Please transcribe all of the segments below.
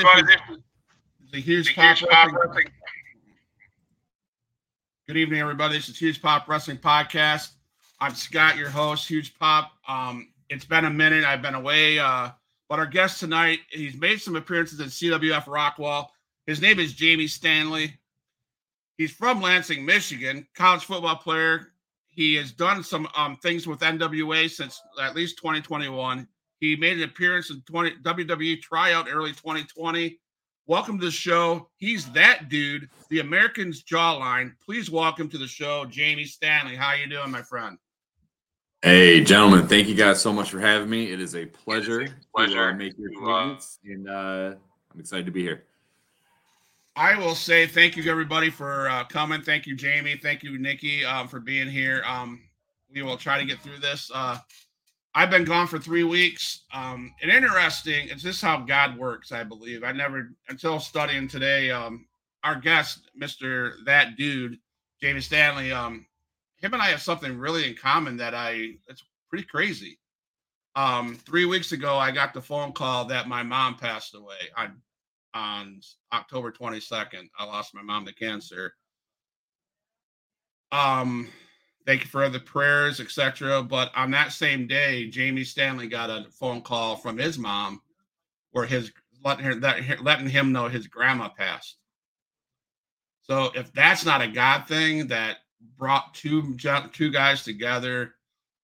Good evening, everybody. Good evening, everybody. This is, a huge pop, pop wrestling. Good evening, everybody. This is Huge Pop Wrestling Podcast. I'm Scott, your host, Huge Pop. Um, it's been a minute. I've been away, uh, but our guest tonight, he's made some appearances at CWF Rockwall. His name is Jamie Stanley. He's from Lansing, Michigan, college football player. He has done some um, things with NWA since at least 2021. He made an appearance in 20 WWE tryout early 2020. Welcome to the show. He's that dude, the American's jawline. Please welcome to the show, Jamie Stanley. How you doing, my friend? Hey, gentlemen, thank you guys so much for having me. It is a pleasure, is a pleasure to uh, make your acquaintance, uh, and uh, I'm excited to be here. I will say thank you, everybody, for uh, coming. Thank you, Jamie. Thank you, Nikki, um, for being here. Um, we will try to get through this. Uh, I've been gone for three weeks. Um, and interesting, it's just how God works, I believe. I never, until studying today, um, our guest, Mr. That Dude, Jamie Stanley, um, him and I have something really in common that I, it's pretty crazy. Um, three weeks ago, I got the phone call that my mom passed away on, on October 22nd. I lost my mom to cancer. Um, thank you for the prayers, etc. But on that same day, Jamie Stanley got a phone call from his mom, where his letting her letting him know his grandma passed. So if that's not a God thing that brought two two guys together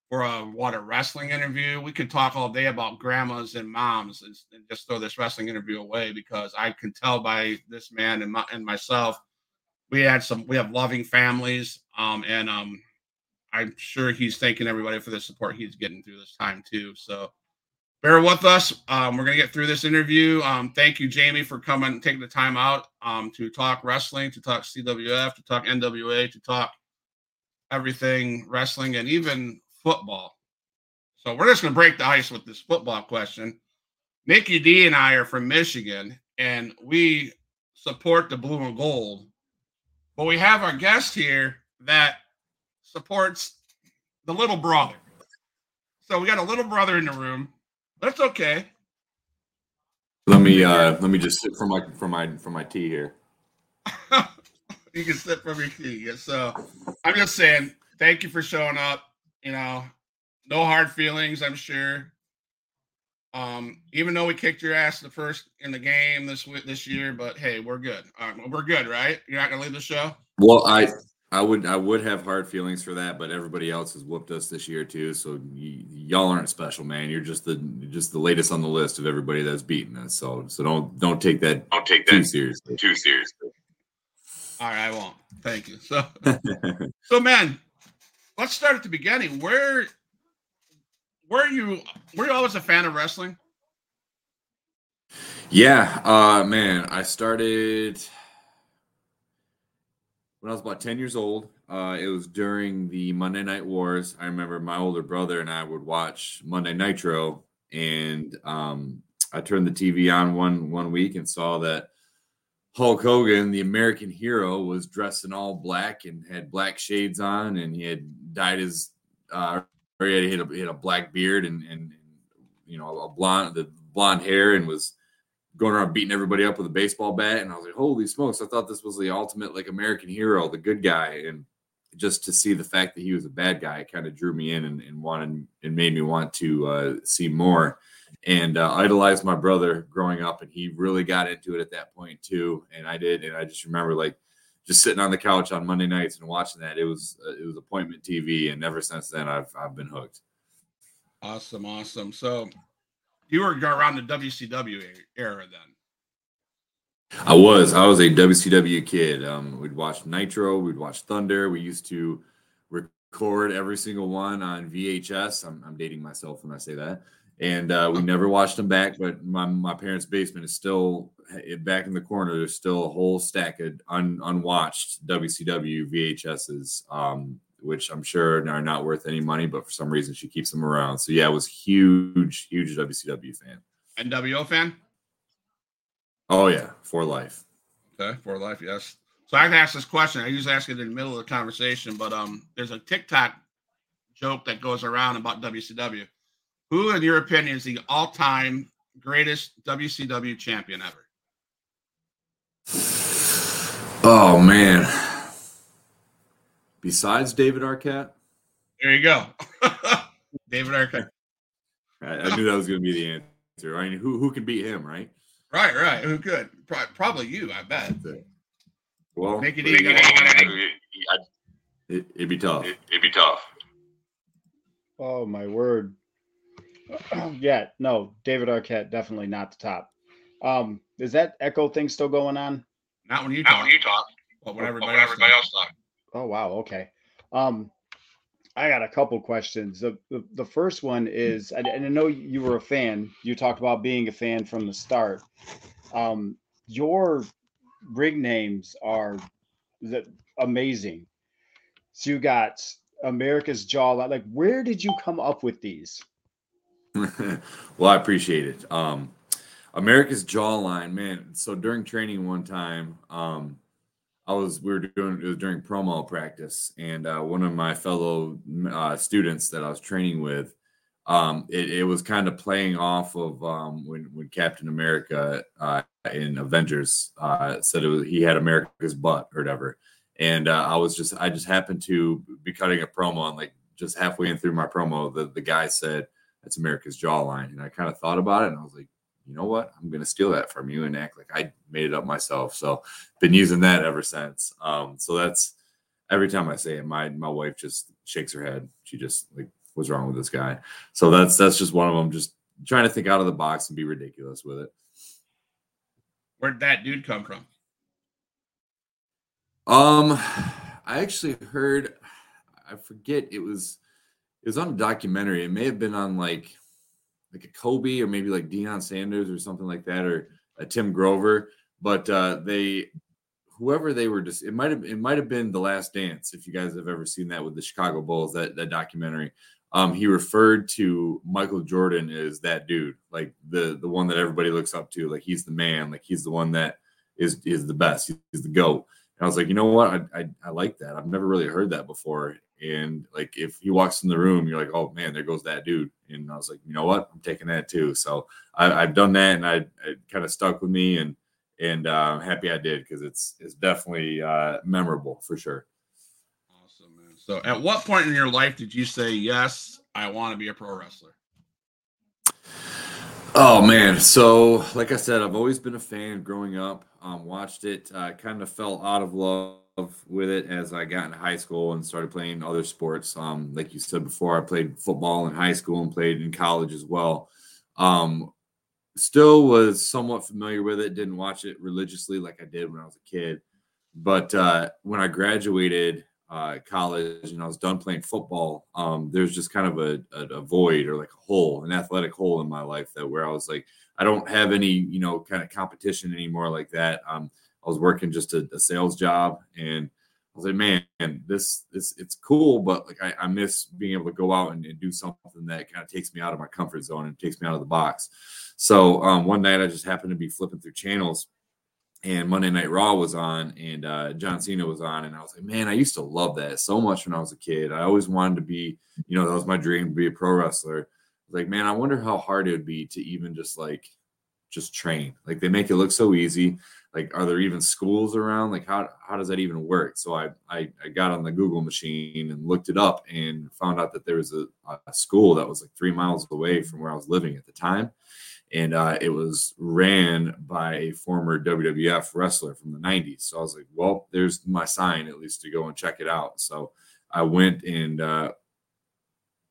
for a what a wrestling interview, we could talk all day about grandmas and moms and, and just throw this wrestling interview away because I can tell by this man and my and myself, we had some we have loving families um and um I'm sure he's thanking everybody for the support he's getting through this time too. So bear with us. Um, we're gonna get through this interview. Um, thank you, Jamie, for coming, and taking the time out um, to talk wrestling, to talk CWF, to talk NWA, to talk everything wrestling, and even football. So we're just gonna break the ice with this football question. Nikki D and I are from Michigan, and we support the blue and gold. But we have our guest here that supports the little brother. So we got a little brother in the room. That's okay. Let me uh let me just sit for my for my for my tea here. you can sit for your tea. So I'm just saying, thank you for showing up. You know, no hard feelings, I'm sure. Um, even though we kicked your ass the first in the game this this year, but hey, we're good. Um, we're good, right? You're not gonna leave the show. Well, I I would I would have hard feelings for that, but everybody else has whooped us this year too. So y- y'all aren't special, man. You're just the just the latest on the list of everybody that's beaten us. So so don't don't take that don't take that too seriously. Too seriously. All right, I won't. Thank you. So so man, let's start at the beginning. Where were you were you always a fan of wrestling? Yeah, uh man, I started when I was about 10 years old. Uh, it was during the Monday Night Wars. I remember my older brother and I would watch Monday Nitro, and um, I turned the TV on one one week and saw that Hulk Hogan, the American hero, was dressed in all black and had black shades on, and he had dyed his, uh, or he had, a, he had a black beard and, and, and you know a blonde the blonde hair and was going around beating everybody up with a baseball bat. And I was like, holy smokes, I thought this was the ultimate like American hero, the good guy. And just to see the fact that he was a bad guy kind of drew me in and, and wanted and made me want to uh, see more and uh, idolized my brother growing up. And he really got into it at that point too. And I did. And I just remember like just sitting on the couch on Monday nights and watching that. It was, uh, it was appointment TV. And ever since then, I've, I've been hooked. Awesome. Awesome. So you were around the WCW era then. I was. I was a WCW kid. Um, we'd watch Nitro. We'd watch Thunder. We used to record every single one on VHS. I'm, I'm dating myself when I say that. And uh, we never watched them back. But my, my parents' basement is still eh, back in the corner. There's still a whole stack of un, unwatched WCW VHSs. Um, which I'm sure are not worth any money, but for some reason she keeps them around. So yeah, I was huge, huge WCW fan. NWO fan? Oh yeah, for life. Okay, for life, yes. So I can ask this question. I usually ask it in the middle of the conversation, but um, there's a TikTok joke that goes around about WCW. Who, in your opinion, is the all-time greatest WCW champion ever? Oh man. Besides David Arquette? There you go. David Arquette. I, I, knew that was going to be the answer. I mean, who who can beat him, right? Right, right. Who could? Probably you, I bet. Well, make it easy. It, would be tough. It, would be tough. Oh my word. yeah, no, David Arquette definitely not the top. Um, is that echo thing still going on? Not when you talk. Not when you talk. But when everybody, when everybody else talk. Oh wow, okay. Um, I got a couple questions. The, the, the first one is, and I know you were a fan. You talked about being a fan from the start. Um, your rig names are the, amazing. So you got America's Jawline. Like, where did you come up with these? well, I appreciate it. Um, America's Jawline, man. So during training one time, um, I was we were doing it was during promo practice, and uh, one of my fellow uh, students that I was training with, um, it, it, was kind of playing off of um, when when Captain America uh, in Avengers uh, said was he had America's butt or whatever, and uh, I was just I just happened to be cutting a promo and like just halfway in through my promo, the the guy said that's America's jawline, and I kind of thought about it, and I was like, you know what? I'm going to steal that from you and act like I made it up myself. So been using that ever since. Um, so that's every time I say it, my my wife just shakes her head. She just like, what's wrong with this guy? So that's that's just one of them. Just trying to think out of the box and be ridiculous with it. Where'd that dude come from? Um, I actually heard. I forget it was. It was on a documentary. It may have been on like like a Kobe or maybe like Deion Sanders or something like that or a Tim Grover. But uh, they, whoever they were, just it might have it might have been The Last Dance if you guys have ever seen that with the Chicago Bulls that that documentary. Um, he referred to Michael Jordan as that dude, like the the one that everybody looks up to, like he's the man, like he's the one that is is the best, he's the goat. And I was like, you know what, I, I I like that. I've never really heard that before, and like if he walks in the room, you're like, oh man, there goes that dude. And I was like, you know what, I'm taking that too. So I, have done that, and I it kind of stuck with me, and and uh, I'm happy I did because it's it's definitely uh, memorable for sure. Awesome, man. So at what point in your life did you say yes, I want to be a pro wrestler? Oh man, so like I said, I've always been a fan growing up. Um, watched it, uh, kind of fell out of love with it as I got into high school and started playing other sports. Um, like you said before, I played football in high school and played in college as well. Um, still was somewhat familiar with it. Didn't watch it religiously like I did when I was a kid. But uh, when I graduated uh, college and I was done playing football, um, there's just kind of a, a, a void or like a hole, an athletic hole in my life that where I was like, I don't have any, you know, kind of competition anymore like that. Um, I was working just a, a sales job and I was like, man, this this it's cool, but like I, I miss being able to go out and, and, do something that kind of takes me out of my comfort zone and takes me out of the box. So um, one night I just happened to be flipping through channels and Monday Night Raw was on and uh, John Cena was on. And I was like, man, I used to love that so much when I was a kid. I always wanted to be, you know, that was my dream to be a pro wrestler. like, man, I wonder how hard it would be to even just like just train. Like they make it look so easy like are there even schools around? Like how how does that even work? So I, I i, got on the google machine and looked it up and found out that there was a, a school that was like three miles away from where i was living at the time. And uh, it was ran by a former wwf wrestler from the 90s so i was like well there's my sign at least to go and check it out. So i went and uh,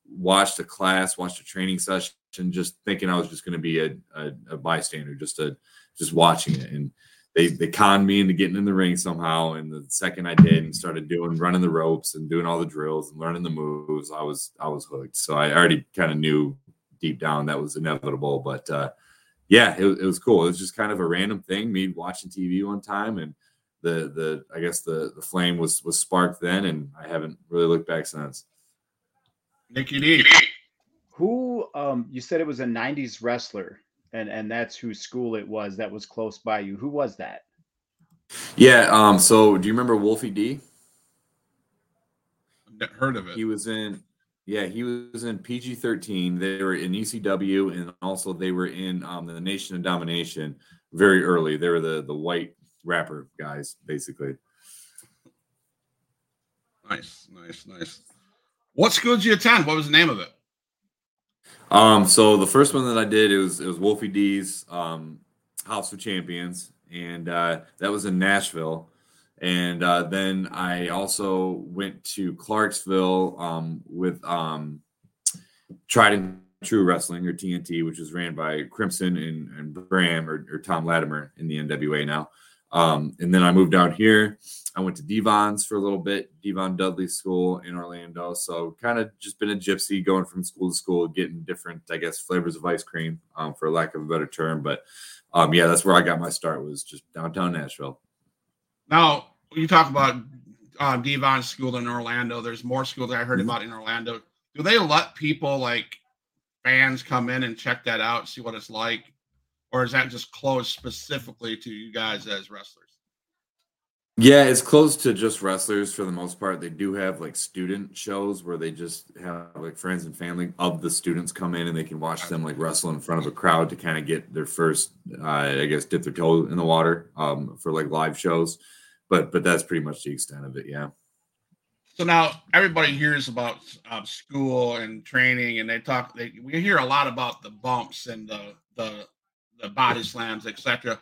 watched a class watched a training session just thinking i was just going to be a, a, a bystander just a just watching it. And they they conned me into getting in the ring somehow. And the second I did and started doing running the ropes and doing all the drills and learning the moves, I was I was hooked. So I already kind of knew deep down that was inevitable. But uh, yeah, it, it was cool. It was just kind of a random thing. Me watching TV one time and the the I guess the the flame was was sparked then, and I haven't really looked back since. Nikki D. Who um you said it was a 90s wrestler and and that's whose school it was that was close by you. Who was that? Yeah. Um. So, do you remember Wolfie D? Heard of it? He was in. Yeah, he was in PG 13. They were in ECW and also they were in um, the Nation of Domination very early. They were the, the white rapper guys, basically. Nice, nice, nice. What school did you attend? What was the name of it? Um, so the first one that I did it was it was Wolfie D's um, House of Champions, and uh, that was in Nashville. And uh, then I also went to Clarksville um, with um, Tried and True Wrestling or TNT, which is ran by Crimson and, and Bram or, or Tom Latimer in the NWA now. Um, and then I moved out here. I went to Devon's for a little bit, Devon Dudley School in Orlando. So kind of just been a gypsy going from school to school, getting different, I guess, flavors of ice cream, um, for lack of a better term. But um, yeah, that's where I got my start was just downtown Nashville. Now you talk about uh, Devon's school in Orlando. There's more schools I heard Mhm. about in Orlando. Do they let people like fans come in and check that out, see what it's like, or is that just closed specifically to you guys as wrestlers? Yeah, it's close to just wrestlers for the most part. They do have like student shows where they just have like friends and family of the students come in and they can watch them like wrestle in front of a crowd to kind of get their first, uh, I guess, dip their toe in the water um, for like live shows. But but that's pretty much the extent of it. Yeah. So now everybody hears about um, school and training, and they talk. They, we hear a lot about the bumps and the the the body slams, etc.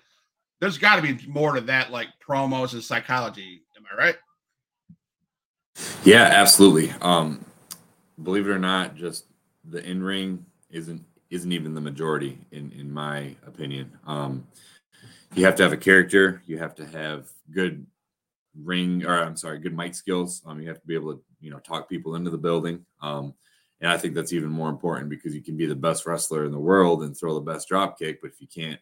There's got to be more to that, like promos and psychology. Am I right? Yeah, absolutely. Um, believe it or not, just the in ring isn't isn't even the majority in in my opinion. Um, you have to have a character. You have to have good ring, or I'm sorry, good mic skills. Um, you have to be able to you know talk people into the building. Um, and I think that's even more important because you can be the best wrestler in the world and throw the best drop kick, but if you can't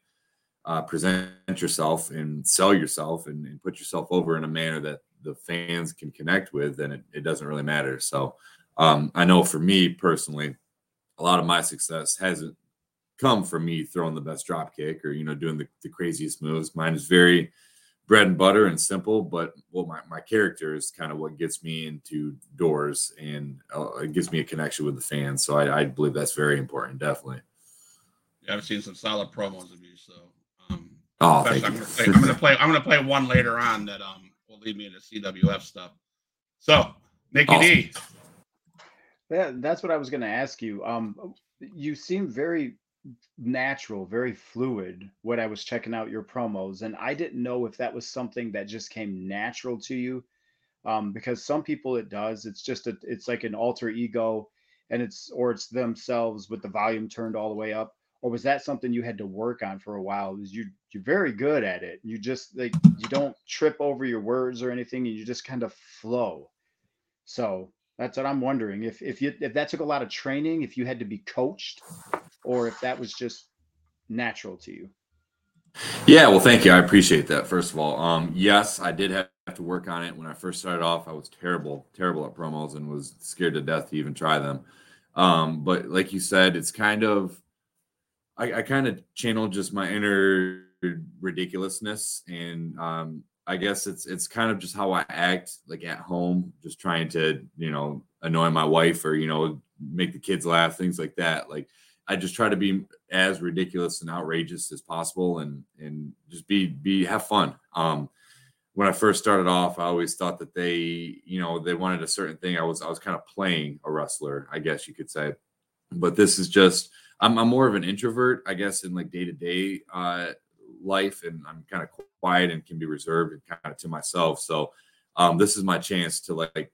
uh, present yourself and sell yourself and, and put yourself over in a manner that the fans can connect with, then it, it doesn't really matter. So um, I know for me personally, a lot of my success hasn't come from me throwing the best drop kick or you know doing the, the craziest moves. Mine is very bread and butter and simple, but well, my, my character is kind of what gets me into doors and uh, it gives me a connection with the fans. So I, I believe that's very important, definitely. Yeah, I've seen some solid promos of you. So, um, Oh, thank I'm, you. gonna play, I'm gonna play. I'm gonna play one later on that um will lead me into CWF stuff. So, Nikki D, Yeah, that's what I was going to ask you. Um, you seem very natural, very fluid when I was checking out your promos, and I didn't know if that was something that just came natural to you. Um, because some people it does. It's just a, it's like an alter ego, and it's or it's themselves with the volume turned all the way up. Or was that something you had to work on for a while? Is you you're very good at it. You just like you don't trip over your words or anything, and you just kind of flow. So that's what I'm wondering if if you if that took a lot of training, if you had to be coached, or if that was just natural to you. Yeah, well, thank you. I appreciate that. First of all, um, yes, I did have to work on it when I first started off. I was terrible, terrible at promos, and was scared to death to even try them. Um, but like you said, it's kind of, I, I kind of channeled just my inner ridiculousness, and um, I guess it's it's kind of just how I act, like at home, just trying to you know annoy my wife or you know make the kids laugh, things like that. Like I just try to be as ridiculous and outrageous as possible and and just be be have fun. Um when I first started off, I always thought that they, you know, they wanted a certain thing. I was I was kind of playing a wrestler, I guess you could say. But this is just I'm, I'm more of an introvert, I guess, in like day to day life, and I'm kind of quiet and can be reserved and kind of to myself. So um this is my chance to like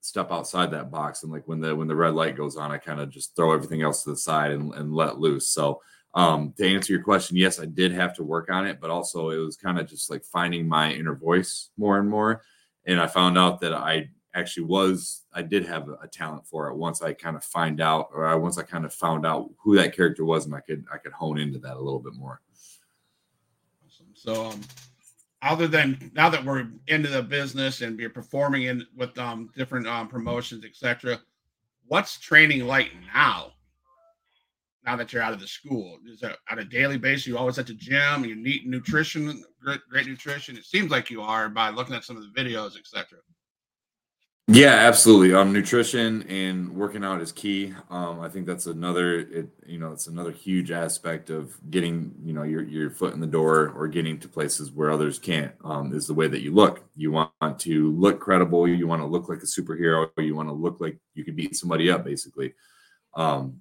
step outside that box and like when the when the red light goes on i kind of just throw everything else to the side and, and let loose so um to answer your question yes i did have to work on it but also it was kind of just like finding my inner voice more and more and i found out that i actually was i did have a, talent for it once i kind of find out or I, once i kind of found out who that character was and i could i could hone into that a little bit more Awesome. So, um, other than now that we're into the business and you're performing in with um different um promotions, etc., what's training like now? Now that you're out of the school, is it on a daily basis? You always at the gym. And you eat nutrition, great, great nutrition. It seems like you are by looking at some of the videos, etc. Yeah, absolutely. Um, nutrition and working out is key. Um, I think that's another, it, you know, it's another huge aspect of getting, you know, your your foot in the door or getting to places where others can't. Um, is the way that you look. You want to look credible. You want to look like a superhero. You want to look like you could beat somebody up, basically. Um,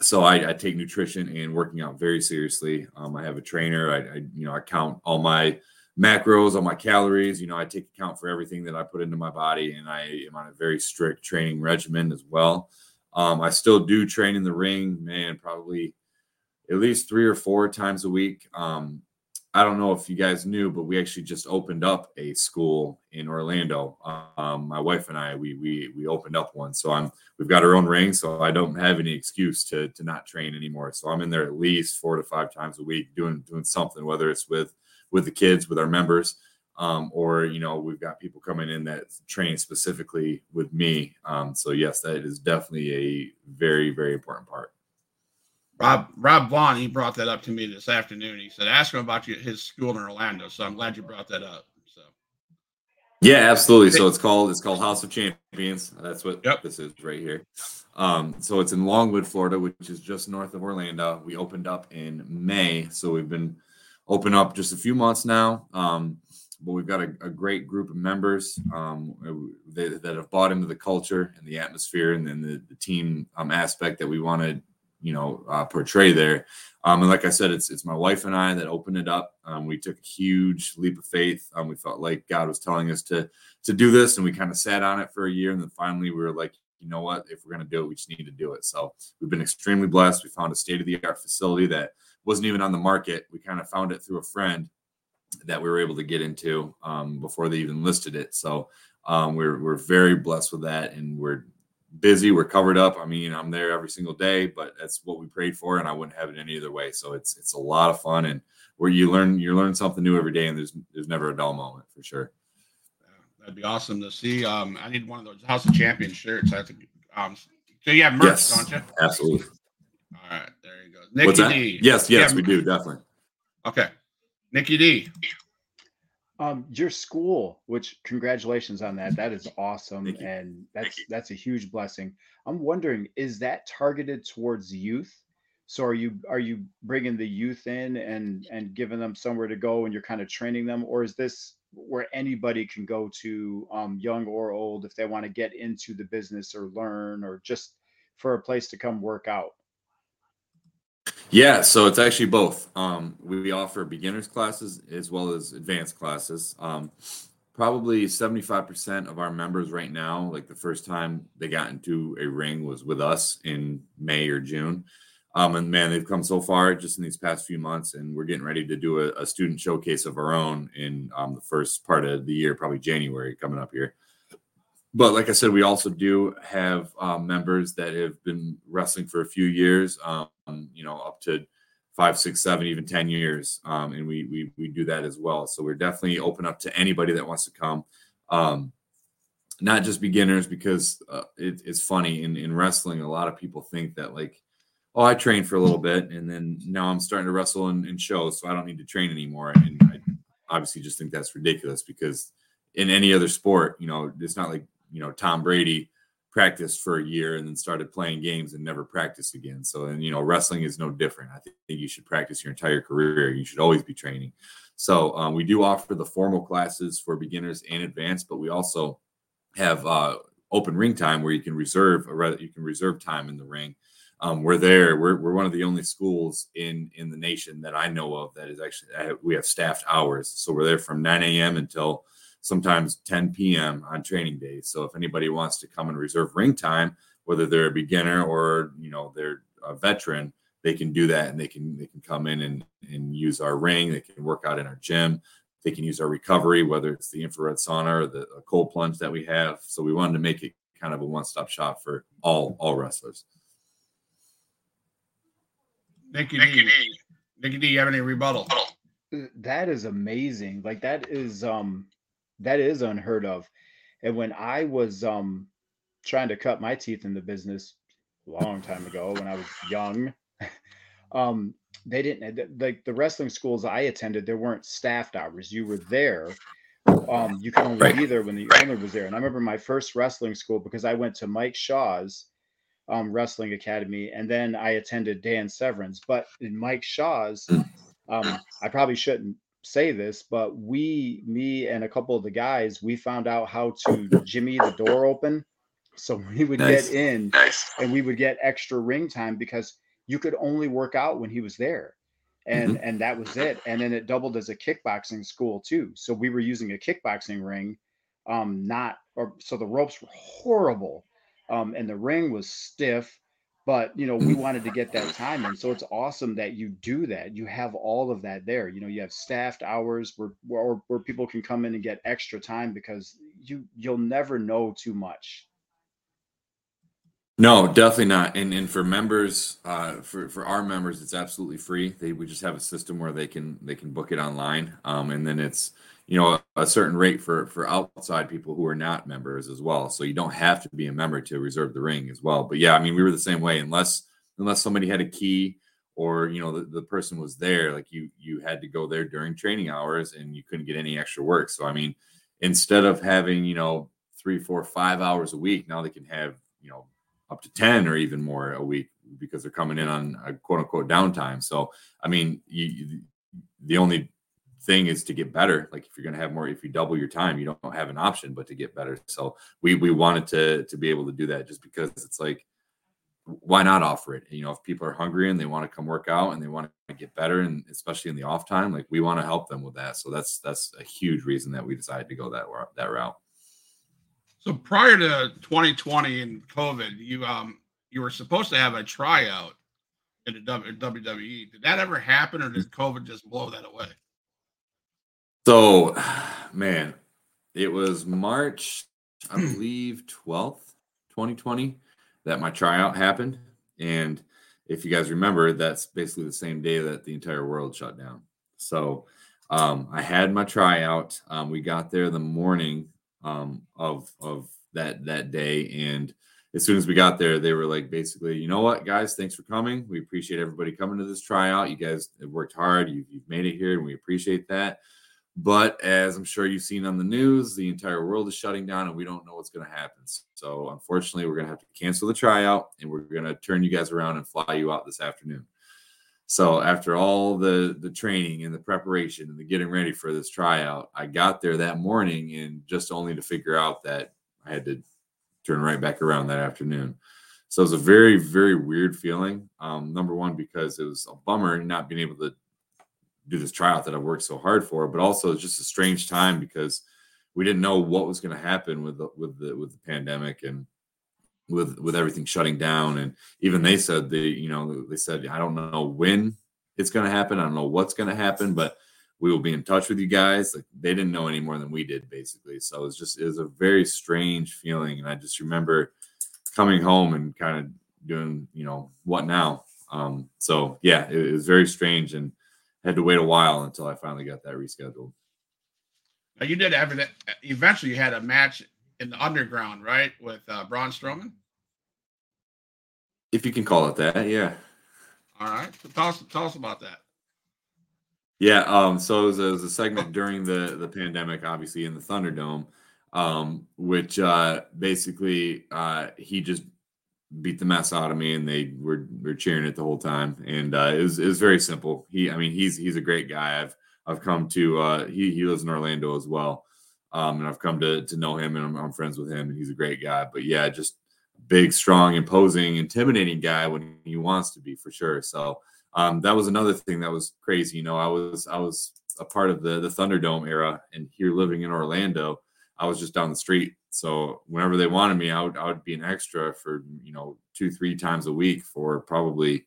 so I, I take nutrition and working out very seriously. Um, I have a trainer. I, I, you know, I count all my macros, on my calories. You know, I take account for everything that I put into my body, and I am on a very strict training regimen as well. Um, I still do train in the ring, man, probably at least three or four times a week. Um, I don't know if you guys knew, but we actually just opened up a school in Orlando. Um, my wife and I, we we we opened up one, so I'm we've got our own ring, so I don't have any excuse to to not train anymore. So I'm in there at least four to five times a week doing doing something, whether it's with with the kids, with our members, um, or you know we've got people coming in that train specifically with me. Um, so yes, that is definitely a very very important part. Rob Rob Vaughn, he brought that up to me this afternoon. He said, "Ask him about his school in Orlando." So I'm glad you brought that up. So yeah, absolutely. So it's called it's called House of Champions. That's what yep. this is right here. Um, so it's in Longwood, Florida, which is just north of Orlando. We opened up in May, so we've been open up just a few months now. Um, but we've got a, a, great group of members um, that have bought into the culture and the atmosphere and then the, the team um, aspect that we want to, you know, uh, portray there. Um, and like I said, it's it's my wife and I that opened it up. Um, we took a huge leap of faith. Um, we felt like God was telling us to to do this, and we kind of sat on it for a year, and then finally we were like, you know what? If we're going to do it, we just need to do it. So we've been extremely blessed. We found a state of the art facility that wasn't even on the market. We kind of found it through a friend that we were able to get into um, before they even listed it. So um, we're we're very blessed with that, and we're busy. We're covered up. I mean, I'm there every single day, but that's what we prayed for, and I wouldn't have it any other way. So it's it's a lot of fun, and where you learn you learn something new every day, and there's there's never a dull moment for sure. that'd be awesome to see. Um, I need one of those House of Champions shirts. I think. Um, so you have merch, yes, don't you? Absolutely. All right, there you go. Nikki D. Yes, yes, yeah, we do definitely. Okay, Nikki D. Um, your school, which congratulations on that. That is awesome, and that's that's a huge blessing. I'm wondering, is that targeted towards youth? So are you are you bringing the youth in and and giving them somewhere to go, and you're kind of training them, or is this where anybody can go to, um, young or old, if they want to get into the business or learn, or just for a place to come work out? Yeah, so it's actually both. Um, we offer beginners classes as well as advanced classes. Um, probably 75% of our members right now, like the first time they got into a ring was with us in May or June. Um, and man, they've come so far just in these past few months, and we're getting ready to do a, a student showcase of our own in um, the first part of the year, probably January coming up here but like I said, we also do have um, members that have been wrestling for a few years, um, you know, up to five, six, seven, even ten years, um, and we, we we do that as well. So we're definitely open up to anybody that wants to come, um, not just beginners, because uh, it, it's funny in in wrestling. A lot of people think that like, oh, I trained for a little bit, and then now I'm starting to wrestle in, in shows, so I don't need to train anymore. And I obviously just think that's ridiculous because in any other sport, you know, it's not like you know Tom Brady practiced for a year and then started playing games and never practiced again. So and you know wrestling is no different. I think you should practice your entire career. You should always be training. So um, we do offer the formal classes for beginners and advanced, but we also have uh, open ring time where you can reserve you can reserve time in the ring. Um, we're there. We're, we're one of the only schools in in the nation that I know of that is actually we have staffed hours. So we're there from 9 a.m. until sometimes 10 p.m. on training days. So if anybody wants to come and reserve ring time, whether they're a beginner or you know they're a veteran, they can do that and they can they can come in and, and use our ring. They can work out in our gym. They can use our recovery, whether it's the infrared sauna or the cold plunge that we have. So we wanted to make it kind of a one-stop shop for all all wrestlers. Nikki D. Nikki D, you have any rebuttal? That is amazing. Like that is um that is unheard of. And when I was um trying to cut my teeth in the business a long time ago when I was young, um they didn't like the wrestling schools I attended, there weren't staffed hours. You were there, um, you could only Right. be there when the owner was there. And I remember my first wrestling school because I went to Mike Shaw's um, wrestling academy, and then I attended Dan Severn's. But in Mike Shaw's, um, I probably shouldn't say this, but we, me, and a couple of the guys, we found out how to jimmy the door open. So we would Nice. get in Nice. and we would get extra ring time because you could only work out when he was there and Mm-hmm. and that was it and then it doubled as a kickboxing school too so we were using a kickboxing ring um not or so the ropes were horrible um and the ring was stiff but you know we Mm-hmm. wanted to get that time in so it's awesome that you do that you have all of that there you know you have staffed hours where where, where people can come in and get extra time because you you'll never know too much No, definitely not. And and for members, uh, for for our members, it's absolutely free. They we just have a system where they can they can book it online, um, and then it's you know a certain rate for for outside people who are not members as well. So you don't have to be a member to reserve the ring as well. But yeah, I mean we were the same way. Unless unless somebody had a key or you know the, the person was there, like you you had to go there during training hours and you couldn't get any extra work. So I mean, instead of having you know three, four, five hours a week, now they can have you know up to 10 or even more a week because they're coming in on a quote unquote downtime. So, I mean, you, you- the only thing is to get better. Like if you're going to have more, if you double your time, you don't have an option but to get better. So we, we wanted to, to be able to do that just because it's like, why not offer it? You know, if people are hungry and they want to come work out and they want to get better and especially in the off time, like we want to help them with that. So that's, that's a huge reason that we decided to go that, route- that route. So prior to 2020 and COVID, you um you were supposed to have a tryout in the WWE. Did that ever happen, or did COVID just blow that away? So, man, it was March, I believe, 12th, 2020, that my tryout happened. And if you guys remember, that's basically the same day that the entire world shut down. So, um, I had my tryout. Um, we got there the morning um, of of that that day, and as soon as we got there, they were like, basically, you know what, guys, thanks for coming. We appreciate everybody coming to this tryout. You guys have worked hard. You've, you've made it here, and we appreciate that. But as I'm sure you've seen on the news, the entire world is shutting down and we don't know what's going to happen. So, unfortunately, we're going to have to cancel the tryout and we're going to turn you guys around and fly you out this afternoon. So, after all the the training and the preparation and the getting ready for this tryout, I got there that morning and just only to figure out that I had to turn right back around that afternoon. So it was a very, very weird feeling. Um, number one, because it was a bummer not being able to do this tryout that I've worked so hard for, but also it's just a strange time because we didn't know what was going to happen with the, with the with the pandemic and with with everything shutting down. And even they said they, you know, they said I don't know when it's going to happen. I don't know what's going to happen, but we will be in touch with you guys. Like they didn't know any more than we did, basically. So it was just it was a very strange feeling, and I just remember coming home and kind of doing, you know, what now. Um, so yeah, it, it was very strange and had to wait a while until I finally got that rescheduled. Now, you did have it. Eventually, you had a match in the underground, right, with uh, Braun Strowman. If you can call it that, yeah. All right, so tell us tell us about that. Yeah, um, so it was, a, it was a segment during the the pandemic, obviously in the Thunderdome, um, which uh, basically uh, he just beat the mess out of me, and they were were cheering it the whole time, and uh, it was it was very simple. He, I mean, he's he's a great guy. I've I've come to uh, he he lives in Orlando as well, um, and I've come to to know him, and I'm, I'm friends with him, and he's a great guy. But yeah, just big, strong, imposing, intimidating guy when he wants to be for sure. So um, that was another thing that was crazy. You know, I was I was a part of the the Thunderdome era, and here living in Orlando, I was just down the street. So whenever they wanted me, I would I would be an extra for you know two three times a week for probably a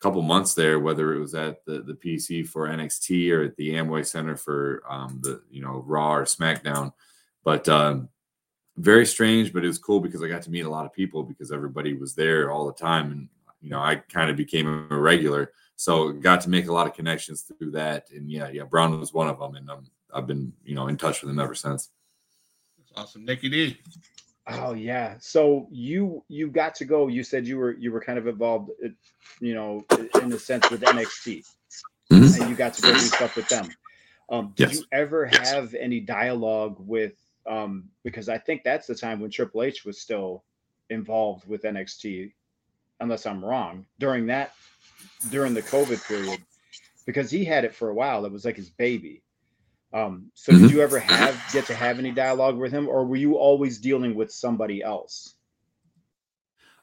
couple months there, whether it was at the the PC for NXT or at the Amway Center for um, the you know Raw or SmackDown. But um, very strange, but it was cool because I got to meet a lot of people because everybody was there all the time, and you know I kind of became a regular, so got to make a lot of connections through that. And yeah, yeah, Braun was one of them, and I've been you know in touch with him ever since. That's awesome, Nikki D. Oh yeah. So you you got to go. You said you were you were kind of involved, you know, in a sense with NXT, Mhm. and you got to go do stuff with them. Um, did yes. you ever yes. have any dialogue with? Um, because I think that's the time when Triple H was still involved with NXT, unless I'm wrong. During that, during the COVID period, because he had it for a while, it was like his baby. Um, so mm-hmm. did you ever have get to have any dialogue with him, or were you always dealing with somebody else?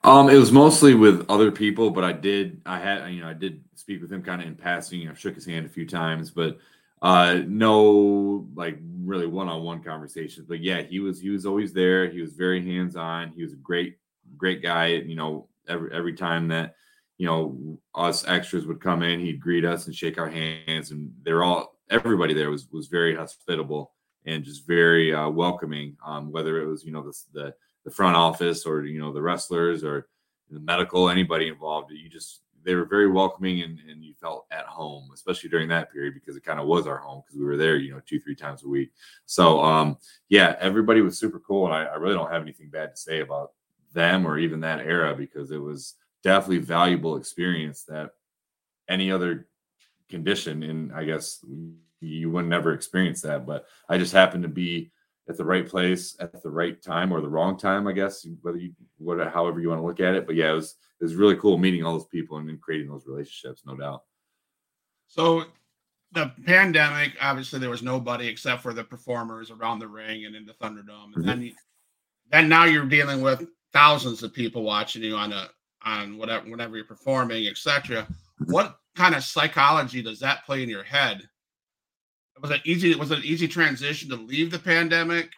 Um, it was mostly with other people, but I did, I had, you know, I did speak with him kind of in passing. I shook his hand a few times, but uh, no, like really one-on-one conversations. But yeah, he was, he was always there. He was very hands-on. He was a great, great guy. You know, every every time that you know us extras would come in, he'd greet us and shake our hands, and they're all everybody there was was very hospitable and just very uh, welcoming. Um, whether it was you know the, the the front office or you know the wrestlers or the medical, anybody involved, you just they were very welcoming and, and you felt at home, especially during that period because it kind of was our home because we were there, you know, two, three times a week. So um yeah, everybody was super cool. And I, I really don't have anything bad to say about them or even that era because it was definitely valuable experience that any other condition and I guess you would never experience that. But I just happened to be at the right place at the right time or the wrong time, I guess, whether you what however you want to look at it. But yeah, it was it was really cool meeting all those people and then creating those relationships, no doubt. So the pandemic, obviously there was nobody except for the performers around the ring and in the Thunderdome. And mm-hmm. then then now you're dealing with thousands of people watching you on a on whatever whenever you're performing, etc. Mm-hmm. What kind of psychology does that play in your head? Was it easy? Was it an easy transition to leave the pandemic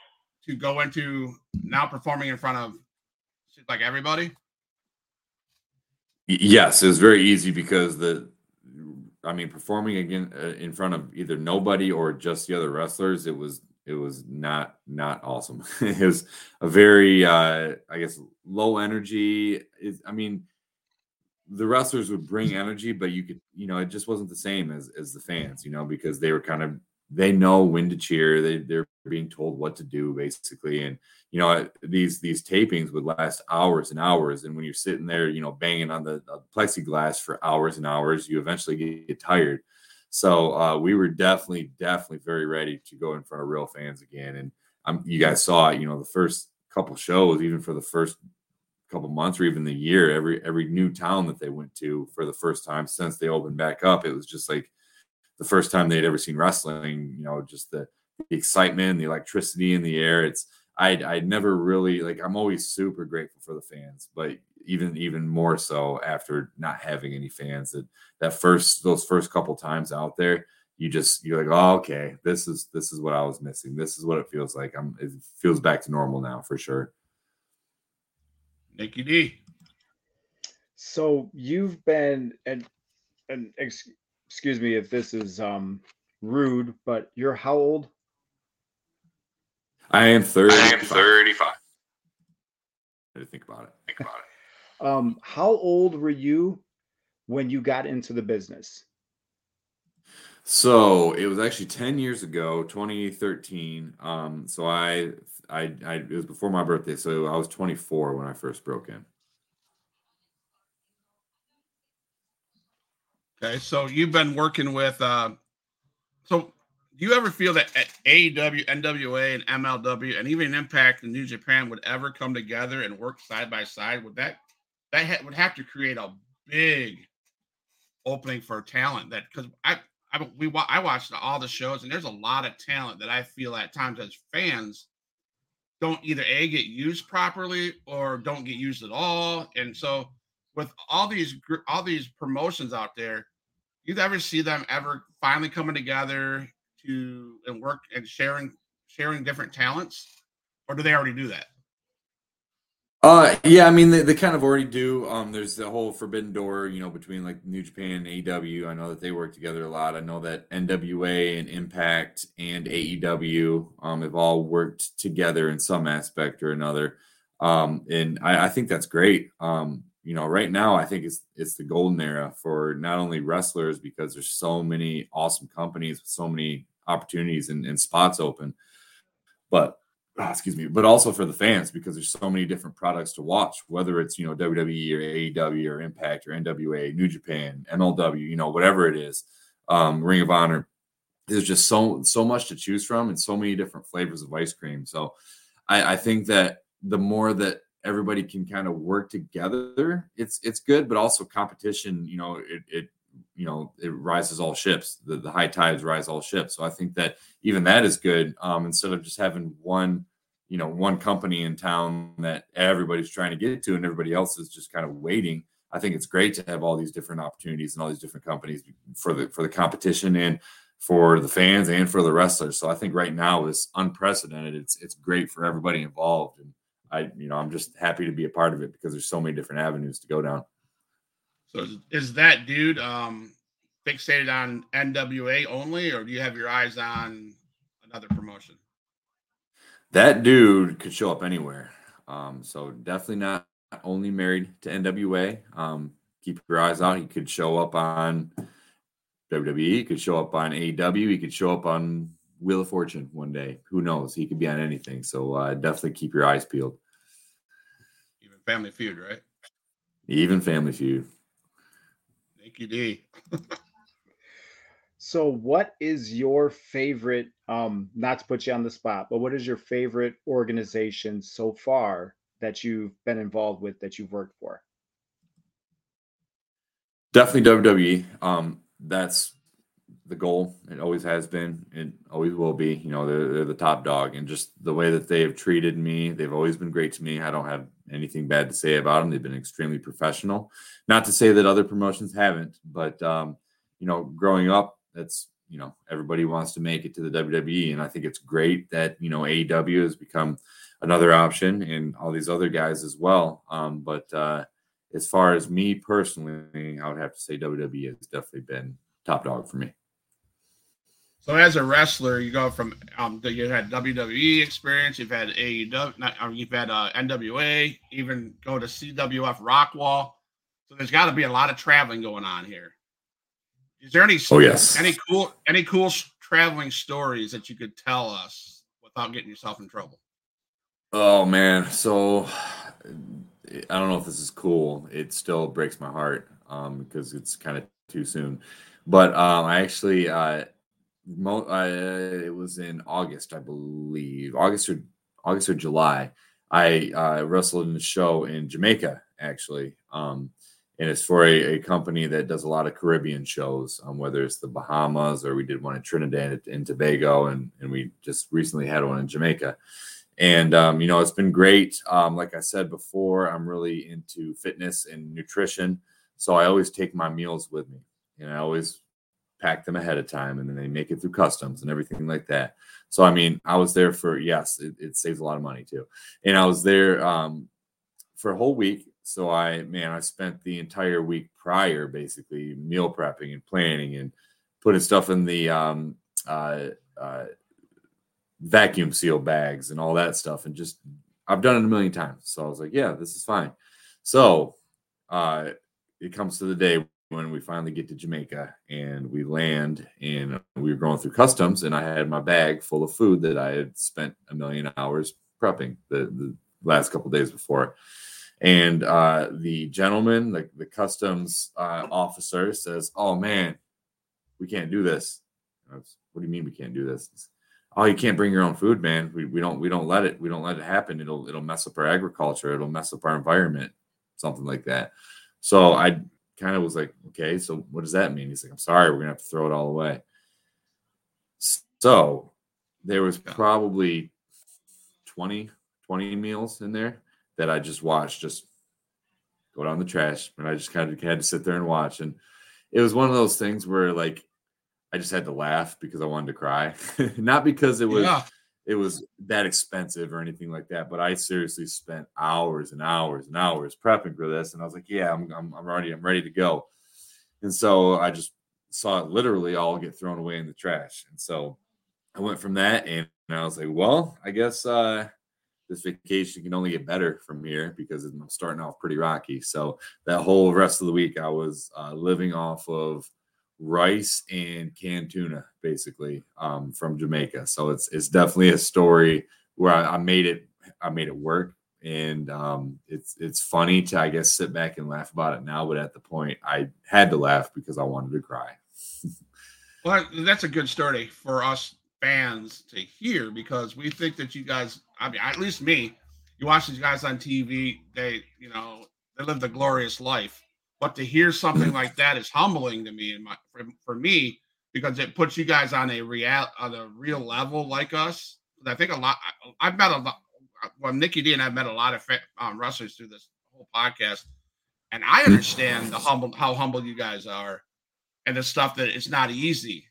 to go into now performing in front of like everybody? Yes, it was very easy because the, I mean, performing again uh, in front of either nobody or just the other wrestlers, it was it was not not awesome. it was a very, uh, I guess, low energy. Is I mean, the wrestlers would bring energy, but you could, you know, it just wasn't the same as as the fans, you know, because they were kind of they know when to cheer. They they're being told what to do basically, and you know these these tapings would last hours and hours. And when you're sitting there, you know, banging on the, the plexiglass for hours and hours, you eventually get, get tired. So uh, we were definitely definitely very ready to go in front of real fans again. And um, you guys saw it. You know, the first couple shows, even for the first couple months or even the year, every every new town that they went to for the first time since they opened back up, it was just like the first time they'd ever seen wrestling. You know, just the, the excitement, the electricity in the air. It's I I never really like. I'm always super grateful for the fans, but even even more so after not having any fans. That that first those first couple times out there, you just you're like, oh, okay, this is this is what I was missing. This is what it feels like. I'm it feels back to normal now for sure. Nikki D. So you've been and and excuse me if this is um rude, but you're how old? I am 30. I am 35. I had to think about it. Think about it. um, how old were you when you got into the business? So it was actually 10 years ago, 2013. Um, so I, I, I, it was before my birthday. So I was 24 when I first broke in. Okay, so you've been working with. Uh, so, do you ever feel that AEW, NWA, and MLW, and even Impact and New Japan would ever come together and work side by side? Would that that ha- would have to create a big opening for talent? That because I, I we I watched all the shows and there's a lot of talent that I feel at times as fans don't either a get used properly or don't get used at all, and so with all these all these promotions out there, you ever see them ever finally coming together to and work and sharing sharing different talents, or do they already do that? Uh, yeah, I mean they, they kind of already do. Um, there's the whole forbidden door, you know, between like New Japan and AEW. I know that they work together a lot. I know that NWA and Impact and AEW um have all worked together in some aspect or another. Um, and I, I think that's great. Um, you know, right now I think it's it's the golden era for not only wrestlers because there's so many awesome companies with so many opportunities and, and spots open, but excuse me, but also for the fans because there's so many different products to watch, whether it's you know WWE or AEW or Impact or NWA, New Japan, MLW, you know, whatever it is, um, Ring of Honor. there's just so so much to choose from and so many different flavors of ice cream. So I, I think that the more that everybody can kind of work together, it's it's good, but also competition, you know, it, it you know it rises all ships the, the high tides rise all ships so i think that even that is good um, instead of just having one you know one company in town that everybody's trying to get to and everybody else is just kind of waiting i think it's great to have all these different opportunities and all these different companies for the for the competition and for the fans and for the wrestlers. So i think right now is unprecedented. It's it's great for everybody involved and i you know i'm just happy to be a part of it because there's so many different avenues to go down. So is, that dude um, fixated on NWA only, or do you have your eyes on another promotion? That dude could show up anywhere. Um, so definitely not only married to NWA. Um, keep your eyes out. He could show up on WWE. He could show up on AEW. He could show up on Wheel of Fortune one day. Who knows? He could be on anything. So uh, definitely keep your eyes peeled. Even Family Feud, right? Even Family Feud. Thank you, D. so, what is your favorite? Um, not to put you on the spot, but what is your favorite organization so far that you've been involved with that you've worked for? Definitely WWE. Um, that's the goal. It always has been. It always will be. You know, they're, they're the top dog, and just the way that they have treated me, they've always been great to me. I don't have anything bad to say about them. They've been extremely professional. Not to say that other promotions haven't, but um, you know, growing up, that's you know, everybody wants to make it to the WWE, and I think it's great that you know AEW has become another option, and all these other guys as well. Um, but uh, as far as me personally, I would have to say WWE has definitely been top dog for me. So as a wrestler, you go from um, you had WWE experience, you've had AEW, not, you've had uh, NWA, even go to CWF Rockwall. So there's got to be a lot of traveling going on here. Is there any oh yes any cool any cool traveling stories that you could tell us without getting yourself in trouble? Oh man, so I don't know if this is cool. It still breaks my heart um, because it's kind of too soon. But um, I actually uh, Mo, uh, it was in August, I believe, August or August or July. I uh, wrestled in a show in Jamaica, actually, um, and it's for a, a, company that does a lot of Caribbean shows, um, whether it's the Bahamas or we did one in Trinidad and Tobago, and and we just recently had one in Jamaica. And um, you know, it's been great. Um, like I said before, I'm really into fitness and nutrition, so I always take my meals with me, and I always pack them ahead of time and then they make it through customs and everything like that. So I mean, I was there for yes, it, it saves a lot of money too. And I was there um, for a whole week. So I man, I spent the entire week prior basically meal prepping and planning and putting stuff in the um, uh, uh, vacuum seal bags and all that stuff and just I've done it a million times. So I was like, yeah, this is fine. So uh, it comes to the day when we finally get to Jamaica and we land and we were going through customs and I had my bag full of food that I had spent a million hours prepping the, the last couple days before. And uh, the gentleman, the, the customs uh, officer says, Oh man, we can't do this. Was, what do you mean we can't do this? oh, you can't bring your own food, man. We, we don't we don't let it we don't let it happen. It'll it'll mess up our agriculture. It'll mess up our environment, something like that. So I kind of was like, okay, so what does that mean? He's like, I'm sorry, we're gonna have to throw it all away. So there was probably 20, 20 meals in there that I just watched just go down the trash. And I just kind of had to sit there and watch. And it was one of those things where like I just had to laugh because I wanted to cry. Not because it was yeah it was that expensive or anything like that. But I seriously spent hours and hours and hours prepping for this, and I was like, "Yeah, I'm, I'm, I'm ready. I'm ready to go." And so I just saw it literally all get thrown away in the trash. And so I went from that, and I was like, "Well, I guess uh, this vacation can only get better from here because I'm starting off pretty rocky." So that whole rest of the week, I was uh, living off of rice and canned tuna, basically, um, from Jamaica. So it's it's definitely a story where I, I made it I made it work, and um, it's it's funny to I guess sit back and laugh about it now, but at the point I had to laugh because I wanted to cry. Well, that's a good story for us fans to hear because we think that you guys, I mean, at least me, you watch these guys on TV, they, you know, they live the glorious life. But to hear something like that is humbling to me and my for, for me because it puts you guys on a real on a real level like us. I think a lot. I've met a lot. Well, Nikki D and I've met a lot of um, wrestlers through this whole podcast, and I understand the humble how humble you guys are, and the stuff that it's not easy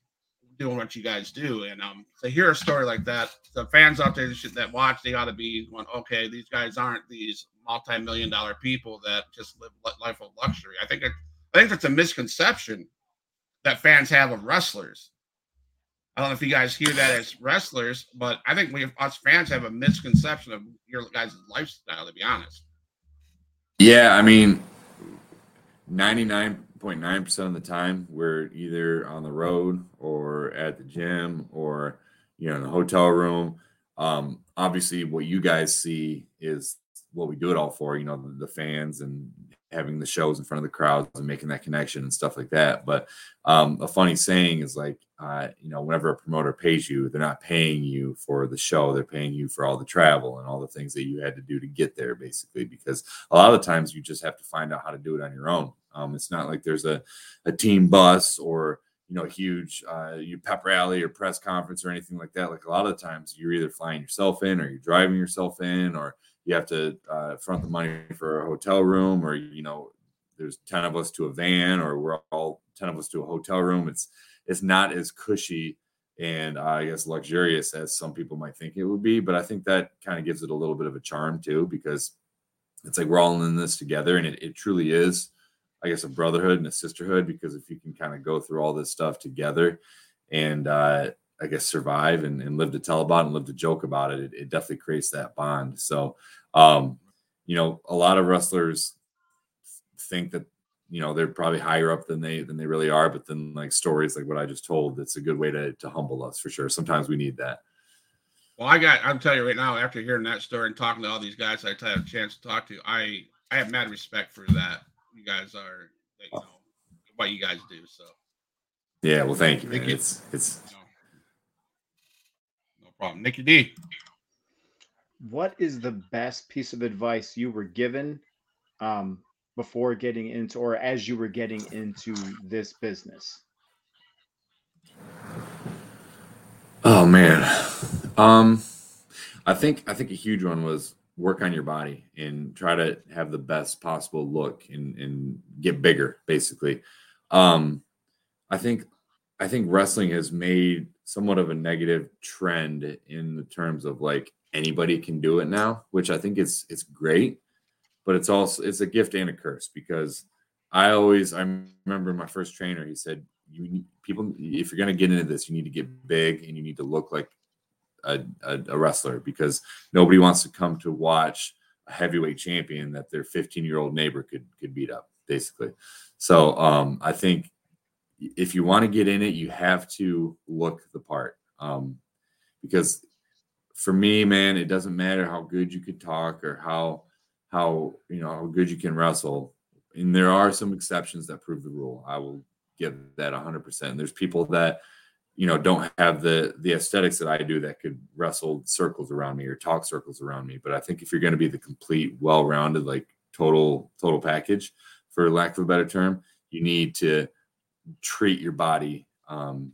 doing what you guys do. And um, to hear a story like that, the fans out there that watch, they ought to be going, okay, these guys aren't these multi-million dollar people that just live life of luxury. I think it, I think that's a misconception that fans have of wrestlers. I don't know if you guys hear that as wrestlers, but I think we us fans have a misconception of your guys' lifestyle. To be honest. Yeah, I mean, ninety nine 0.9% of the time we're either on the road or at the gym or you know in a hotel room. Um, obviously what you guys see is what we do it all for you know the, the, fans and having the shows in front of the crowds and making that connection and stuff like that. But um, a funny saying is like uh, you know whenever a promoter pays you they're not paying you for the show they're paying you for all the travel and all the things that you had to do to get there basically because a lot of the times you just have to find out how to do it on your own um, it's not like there's a, a team bus or you know a huge uh, you pep rally or press conference or anything like that. Like a lot of times, you're either flying yourself in or you're driving yourself in, or you have to uh, front the money for a hotel room, or you know there's ten of us to a van, or we're all ten of us to a hotel room. It's it's not as cushy and uh, I guess luxurious as some people might think it would be. But I think that kind of gives it a little bit of a charm too, because it's like we're all in this together, and it, it truly is I guess a brotherhood and a sisterhood because if you can kind of go through all this stuff together and uh, I guess survive and, and live to tell about and live to joke about it, it, it definitely creates that bond. So, um, you know, a lot of wrestlers think that you know they're probably higher up than they than they really are, but then like stories like what I just told, it's a good way to to humble us for sure. Sometimes we need that. Well, I got I'm telling you right now, after hearing that story and talking to all these guys I had a chance to talk to, I I have mad respect for that you guys are, you know, what you guys do. So. Yeah, well, thank you. Man. It's it's no, no problem, Nikki D. What is the best piece of advice you were given um, before getting into, or as you were getting into this business? Oh man, um, I think I think a huge one was work on your body and try to have the best possible look and, and get bigger basically. Um i think i think wrestling has made somewhat of a negative trend in the terms of like anybody can do it now which i think is it's great but it's also it's a gift and a curse because i always i remember my first trainer he said you need people if you're going to get into this you need to get big and you need to look like a, a, wrestler because nobody wants to come to watch a heavyweight champion that their 15 year old neighbor could could beat up basically. So um, I think if you want to get in it, you have to look the part. Um, because for me, man, it doesn't matter how good you could talk or how how you know how good you can wrestle. And there are some exceptions that prove the rule. I will give that 100%. and There's people that you know don't have the the aesthetics that I do that could wrestle circles around me or talk circles around me. But I think if you're going to be the complete, well-rounded, like total total package, for lack of a better term, you need to treat your body, um,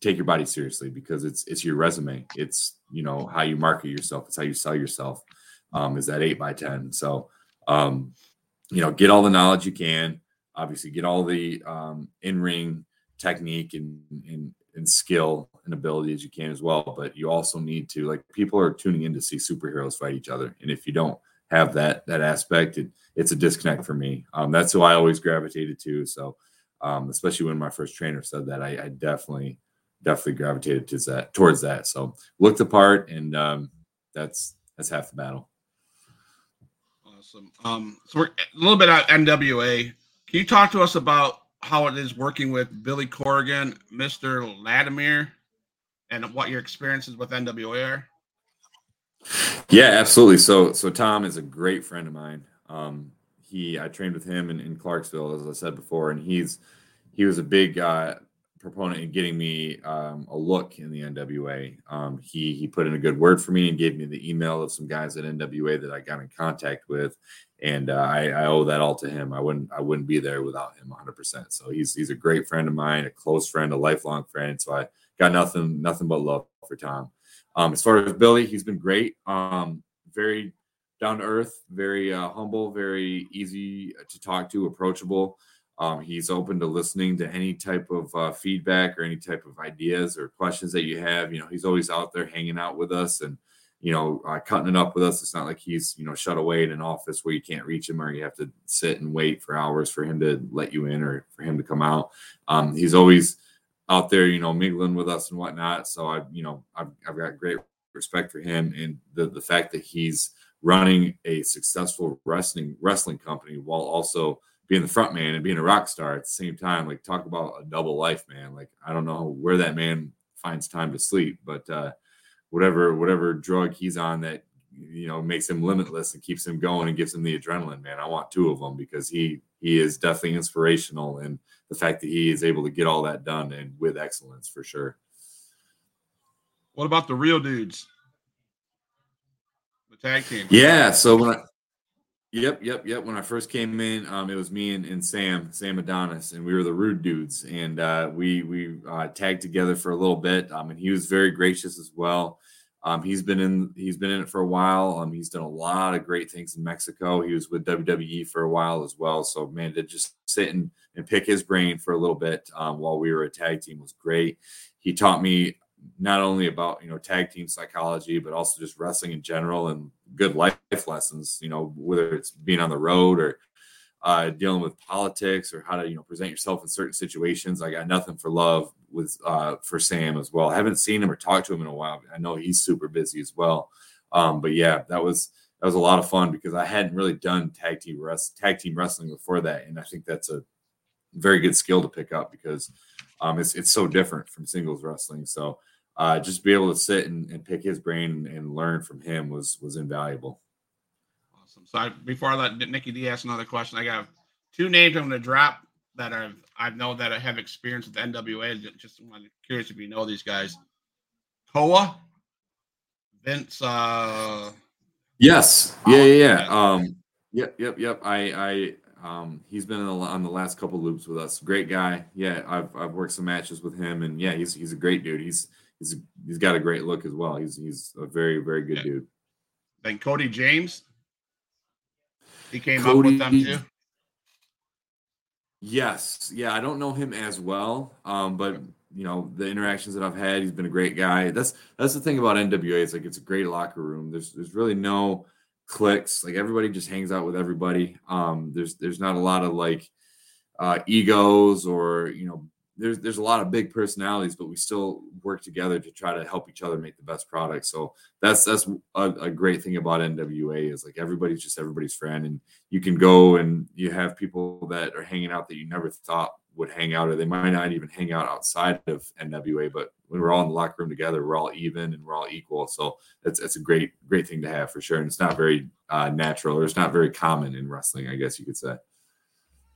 take your body seriously because it's it's your resume. It's you know how you market yourself. It's how you sell yourself. Um, is that eight by ten? So um, you know, get all the knowledge you can. Obviously, get all the um, in ring technique and, and and skill and ability as you can as well. But you also need to like people are tuning in to see superheroes fight each other, and if you don't have that that aspect, it, it's a disconnect for me. Um, that's who I always gravitated to. So, um, especially when my first trainer said that, I, I definitely definitely gravitated to that towards that. So looked apart, and um, that's that's half the battle. Awesome. Um, so we're a little bit at NWA. Can you talk to us about how it is working with Billy Corgan, Mr. Latimer, and what your experiences with NWA are? Yeah, absolutely. So, so Tom is a great friend of mine. Um, he, I trained with him in, in Clarksville, as I said before, and he's he was a big uh, proponent in getting me um, a look in the NWA. Um, he he put in a good word for me and gave me the email of some guys at NWA that I got in contact with, and uh, I, I, owe that all to him. I wouldn't I wouldn't be there without him 100. percent So he's he's a great friend of mine, a close friend, a lifelong friend. So I got nothing nothing but love for Tom. Um, as far as Billy, he's been great. Um, very down to earth, very uh, humble, very easy to talk to, approachable. Um, he's open to listening to any type of uh, feedback or any type of ideas or questions that you have. You know, he's always out there hanging out with us and, you know, uh, cutting it up with us. It's not like he's, you know, shut away in an office where you can't reach him or you have to sit and wait for hours for him to let you in or for him to come out. Um, he's always out there, you know, mingling with us and whatnot. So I, you know, I've, I've got great respect for him and the, the fact that he's running a successful wrestling wrestling company while also being the front man and being a rock star at the same time. Like talk about a double life, man. Like I don't know where that man finds time to sleep, but uh, whatever whatever drug he's on that you know makes him limitless and keeps him going and gives him the adrenaline, man. I want two of them because he he is definitely inspirational and the fact that he is able to get all that done and with excellence for sure. What about the real dudes? The tag team. Yeah. So when I, Yep, yep, yep. When I first came in, um, it was me and, and Sam, Sam Adonis, and we were the rude dudes, and uh, we we uh, tagged together for a little bit. Um, and he was very gracious as well. Um, he's been in he's been in it for a while. Um, he's done a lot of great things in Mexico. He was with WWE for a while as well. So man, to just sit and, and pick his brain for a little bit um, while we were a tag team was great. He taught me not only about you know tag team psychology, but also just wrestling in general and good life lessons. You know, whether it's being on the road or uh, dealing with politics or how to you know present yourself in certain situations. I got nothing for love with uh, for Sam as well. I haven't seen him or talked to him in a while. I know he's super busy as well. Um, but yeah, that was that was a lot of fun because I hadn't really done tag team rest, tag team wrestling before that, and I think that's a very good skill to pick up because um, it's it's so different from singles wrestling. So uh, just be able to sit and, and pick his brain and learn from him was was invaluable. Awesome. So I, before I let Nikki D ask another question, I got two names I'm going to drop that I've I know that I have experience with NWA. Just I'm curious if you know these guys. Koa, Vince. uh Yes. Yeah. Yeah. yeah. Um. Yep. Yep. Yep. I. I. Um, he's been on the last couple loops with us. Great guy. Yeah, I've I've worked some matches with him, and yeah, he's he's a great dude. He's he's he's got a great look as well. He's he's a very very good yeah. dude. Then Cody James, he came Cody, up with them too. Yes, yeah, I don't know him as well, um, but you know the interactions that I've had, he's been a great guy. That's that's the thing about NWA. It's like it's a great locker room. There's there's really no clicks. Like everybody just hangs out with everybody. Um, there's there's not a lot of like uh, egos or you know there's there's a lot of big personalities, but we still work together to try to help each other make the best product. So that's that's a, a, great thing about NWA is like everybody's just everybody's friend, and you can go and you have people that are hanging out that you never thought would hang out, or they might not even hang out outside of NWA. But when we're all in the locker room together, we're all even and we're all equal. So that's that's a great great thing to have for sure, and it's not very uh, natural or it's not very common in wrestling, I guess you could say.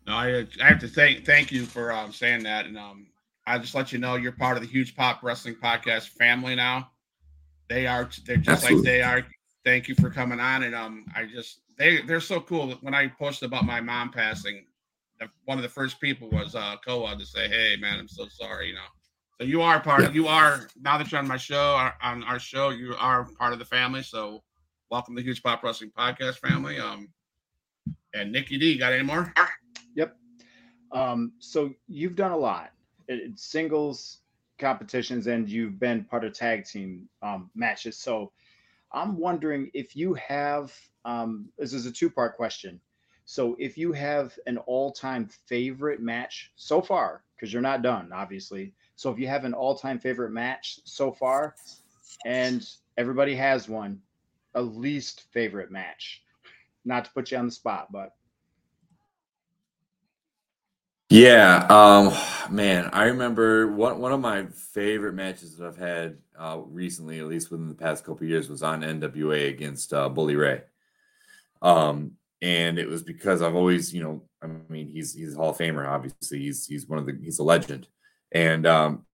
No, I, I have to thank thank you for um, saying that, and um, I just let you know you're part of the Huge Pop Wrestling Podcast family now. They are they're just Absolutely. like they are. Thank you for coming on, and um, I just they they're so cool. When I posted about my mom passing, one of the first people was uh Koa to say, "Hey, man, I'm so sorry," you know. So you are part of you are now that you're on my show on our show, you are part of the family. So welcome to the Huge Pop Wrestling Podcast family. Um, and Nikki D, got any more? Um, so you've done a lot in singles competitions and you've been part of tag team um, matches. So I'm wondering if you have, um, this is a two part question. So if you have an all time favorite match so far, because you're not done, obviously. So if you have an all time favorite match so far, and everybody has one, a least favorite match, not to put you on the spot, but yeah, um, man, I remember one one of my favorite matches that I've had uh, recently, at least within the past couple years, was on NWA against uh, Bully Ray. Um, and it was because I've always, you know, I mean, he's he's a Hall of Famer, obviously. He's he's one of the he's a legend, And um,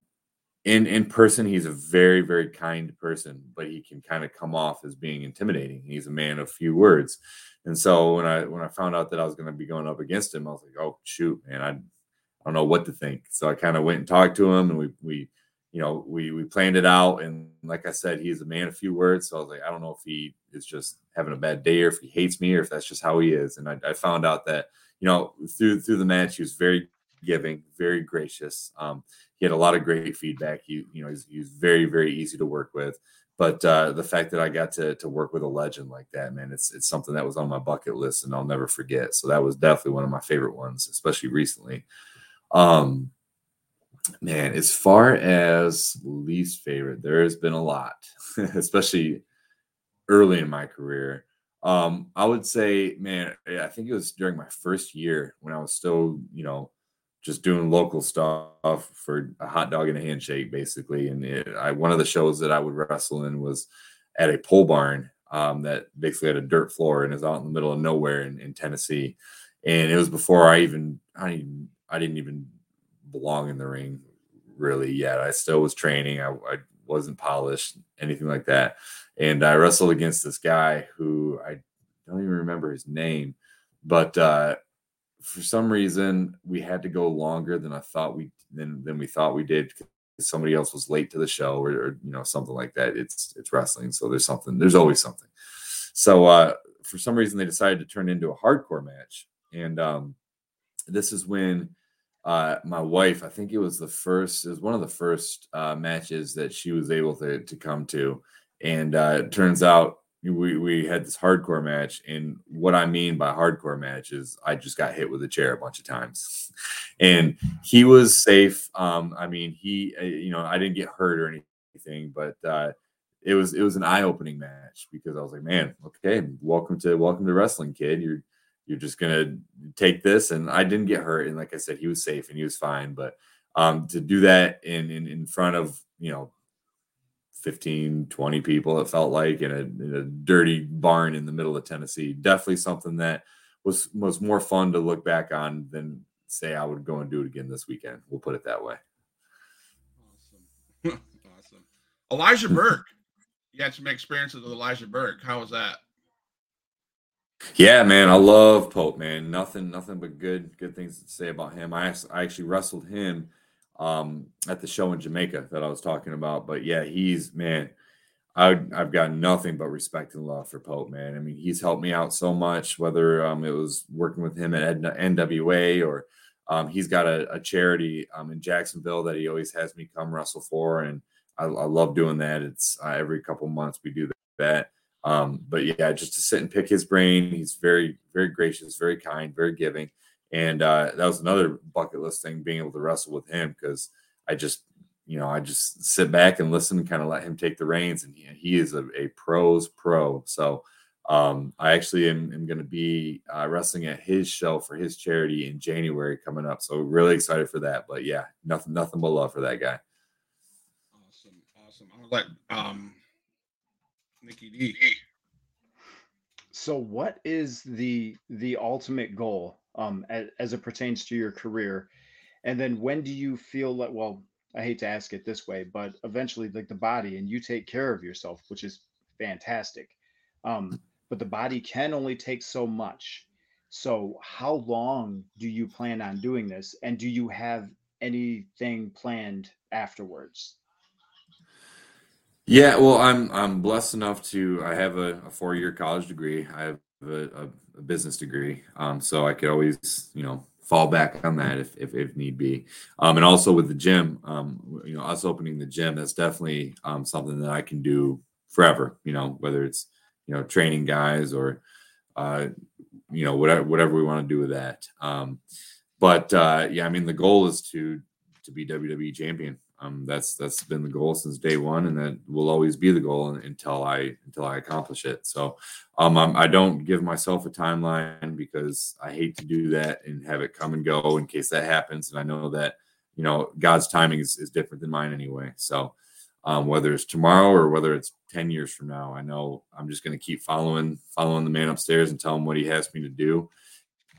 in in person, he's a very very kind person, but he can kind of come off as being intimidating. He's a man of few words, and so when I when I found out that I was going to be going up against him, I was like, oh shoot, man, I, I don't know what to think. So I kind of went and talked to him, and we we you know, we we planned it out, and like I said, he's a man of few words. So I was like, I don't know if he is just having a bad day, or if he hates me, or if that's just how he is. And I, I found out that you know through through the match, he was very giving, very gracious. Um, he had a lot of great feedback. He you know he's, he's very very easy to work with. But uh, the fact that I got to to work with a legend like that, man, it's it's something that was on my bucket list, and I'll never forget. So that was definitely one of my favorite ones, especially recently. Um, Man, as far as least favorite, there has been a lot, especially early in my career. Um, I would say, man, I think it was during my first year when I was still, you know, just doing local stuff for a hot dog and a handshake, basically. And it, I, one of the shows that I would wrestle in was at a pole barn um, that basically had a dirt floor and is out in the middle of nowhere in, in Tennessee. And it was before I even, I, I didn't even belong in the ring really yet. I still was training. I, I wasn't polished, anything like that. And I wrestled against this guy who I don't even remember his name, but uh, for some reason we had to go longer than I thought we than than we thought we did. Somebody else was late to the show, or, or you know something like that. It's it's wrestling, so there's something. There's always something. So uh, for some reason they decided to turn into a hardcore match, and um, this is when uh, my wife, I think it was the first, it was one of the first uh, matches that she was able to, to come to. And uh, it turns out we, we had this hardcore match. And what I mean by hardcore match is I just got hit with a chair a bunch of times. and he was safe. Um, I mean, he, uh, you know, I didn't get hurt or anything, but uh, it was it was an eye-opening match because I was like, man, okay, welcome to welcome to wrestling, kid. You're you're just gonna take this and i didn't get hurt and like i said he was safe and he was fine but um to do that in in, in front of you know 15 20 people it felt like in a, in a dirty barn in the middle of tennessee. Definitely something that was was more fun to look back on than say i would go and do it again this weekend. We'll put it that way. Awesome. Awesome. Elijah burke. You had some experiences with elijah burke. How was that? Yeah, man, I love Pope, man. Nothing, nothing but good, good things to say about him. I, I actually wrestled him um, at the show in Jamaica that I was talking about. But yeah, he's man, I, I've got nothing but respect and love for Pope, man. I mean, he's helped me out so much. Whether um, it was working with him at NWA or um, he's got a, a charity um, in Jacksonville that he always has me come wrestle for, and I, I love doing that. It's uh, every couple months we do that. Um, but yeah, just to sit and pick his brain. He's very, very gracious, very kind, very giving. And uh, that was another bucket list thing, being able to wrestle with him because I just, you know, I just sit back and listen and kind of let him take the reins. And he, he is a, a pros pro. So um, I actually am, am going to be uh, wrestling at his show for his charity in January coming up. So really excited for that. But yeah, nothing, nothing but love for that guy. Awesome, awesome. I'll let um, Nikki D. So, what is the the ultimate goal um, as, as it pertains to your career? And then, when do you feel that? Well, I hate to ask it this way, but eventually, like the body, and you take care of yourself, which is fantastic. Um, but the body can only take so much. So, how long do you plan on doing this? And do you have anything planned afterwards? Yeah, well, I'm I'm blessed enough to I have a, a four year college degree. I have a, a, business degree, um, so I could always you know fall back on that if if, if need be. Um, and also with the gym, um, you know, us opening the gym, that's definitely um, something that I can do forever. You know, whether it's you know training guys or uh, you know whatever whatever we want to do with that. Um, but uh, yeah, I mean the goal is to to be WWE champion. Um, that's that's been the goal since day one, and that will always be the goal until I until I accomplish it. So um, I'm, I do not give myself a timeline because I hate to do that and have it come and go in case that happens. And I know that you know God's timing is, is different than mine anyway. So um, whether it's tomorrow or whether it's 10 years from now, I know I'm just going to keep following following the man upstairs and tell him what he has me to do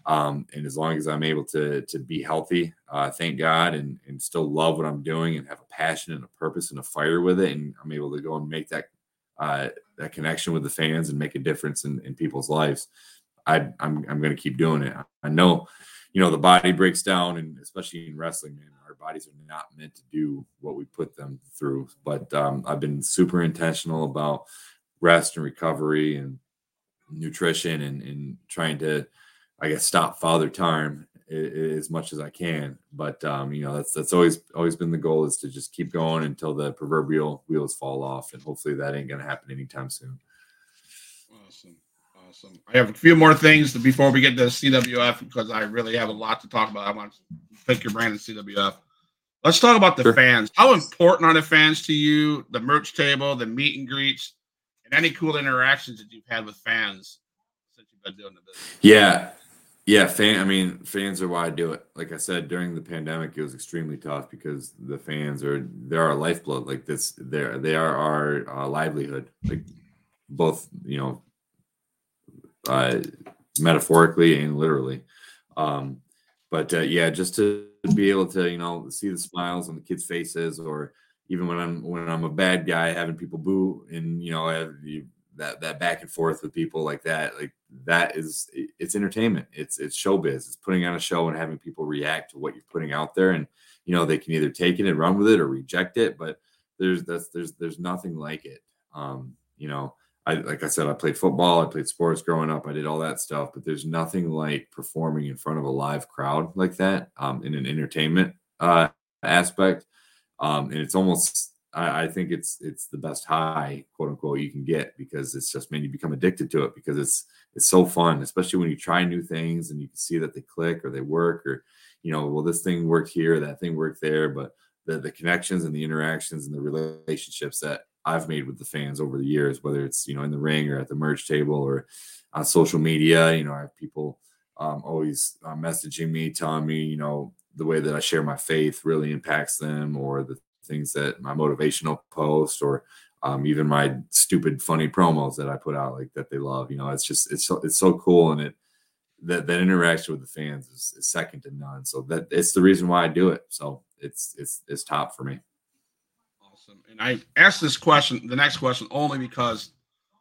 Um, and as long as I'm able to to be healthy, uh, thank God, and and still love what I'm doing and have a passion and a purpose and a fire with it, and I'm able to go and make that uh, that connection with the fans and make a difference in, in people's lives. I I'm I'm going to keep doing it. I know, you know, the body breaks down, and especially in wrestling, man, our bodies are not meant to do what we put them through. But um, I've been super intentional about rest and recovery and nutrition and, and trying to I guess stop father time as much as I can. But um, you know, that's that's always always been the goal is to just keep going until the proverbial wheels fall off, and hopefully that ain't gonna happen anytime soon. Awesome, awesome. I have a few more things before we get to CWF because I really have a lot to talk about. I want to pick your brand in CWF. Let's talk about the sure. fans. How important are the fans to you? The merch table, the meet and greets, and any cool interactions that you've had with fans since you've been doing the business. Yeah, yeah, fan. I mean, fans are why I do it. Like I said, during the pandemic, it was extremely tough because the fans are they're our lifeblood. Like this, they're they are our uh, livelihood. Like both, you know, uh, metaphorically and literally. Um, but uh, yeah, just to be able to you know see the smiles on the kids' faces, or even when I'm when I'm a bad guy, having people boo, and you know, have, you that that back and forth with people like that like that is it's entertainment. It's it's showbiz. It's putting on a show and having people react to what you're putting out there. And you know they can either take it and run with it or reject it but there's that's there's there's nothing like it. Um you know I like I said I played football I played sports growing up I did all that stuff but there's nothing like performing in front of a live crowd like that um in an entertainment uh aspect. Um and it's almost I, I, think it's it's the best high, quote unquote, you can get because it's just man, you become addicted to it because it's it's so fun, especially when you try new things and you can see that they click or they work or you know, well, this thing worked here, that thing worked there, but the the connections and the interactions and the relationships that I've made with the fans over the years, whether it's you know in the ring or at the merch table or on social media, you know, I have people um, always uh, messaging me, telling me, you know, the way that I share my faith really impacts them, or the things that my motivational post or um, even my stupid funny promos that I put out like that they love. You know, it's just it's so, it's so cool and it that that interaction with the fans is, is second to none. So that it's the reason why I do it. So it's it's it's top for me. Awesome. And I asked this question, the next question, only because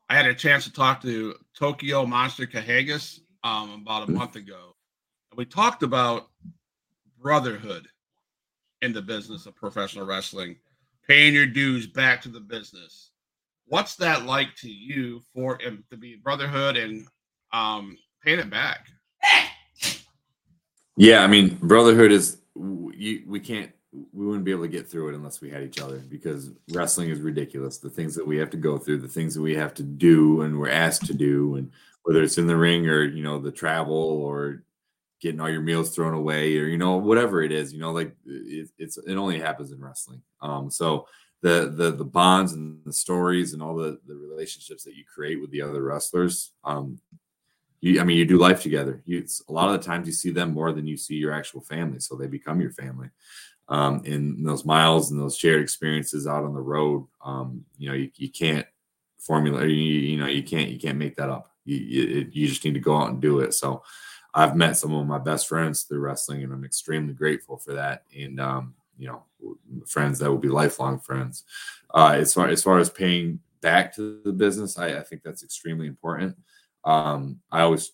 I had a chance to talk to Tokyo Monster Kahagas um, about a month ago. And we talked about brotherhood in the business of professional wrestling, paying your dues back to the business. What's that like to you for to be brotherhood and um, paying it back? Yeah, I mean, brotherhood is we, we can't we wouldn't be able to get through it unless we had each other because wrestling is ridiculous. The things that we have to go through, the things that we have to do and we're asked to do, and whether it's in the ring or you know the travel or getting all your meals thrown away or you know whatever it is you know like it, it's it only happens in wrestling. Um so the the the bonds and the stories and all the the relationships that you create with the other wrestlers um you i mean you do life together. You a lot of the times you see them more than you see your actual family so they become your family. Um in those miles and those shared experiences out on the road um you know you, you can't formula you, you know you can't you can't make that up. You, you, you just need to go out and do it. So I've met some of my best friends through wrestling, and I'm extremely grateful for that. And um, you know, friends that will be lifelong friends. Uh, as far as far as paying back to the business, I, I think that's extremely important. Um, I always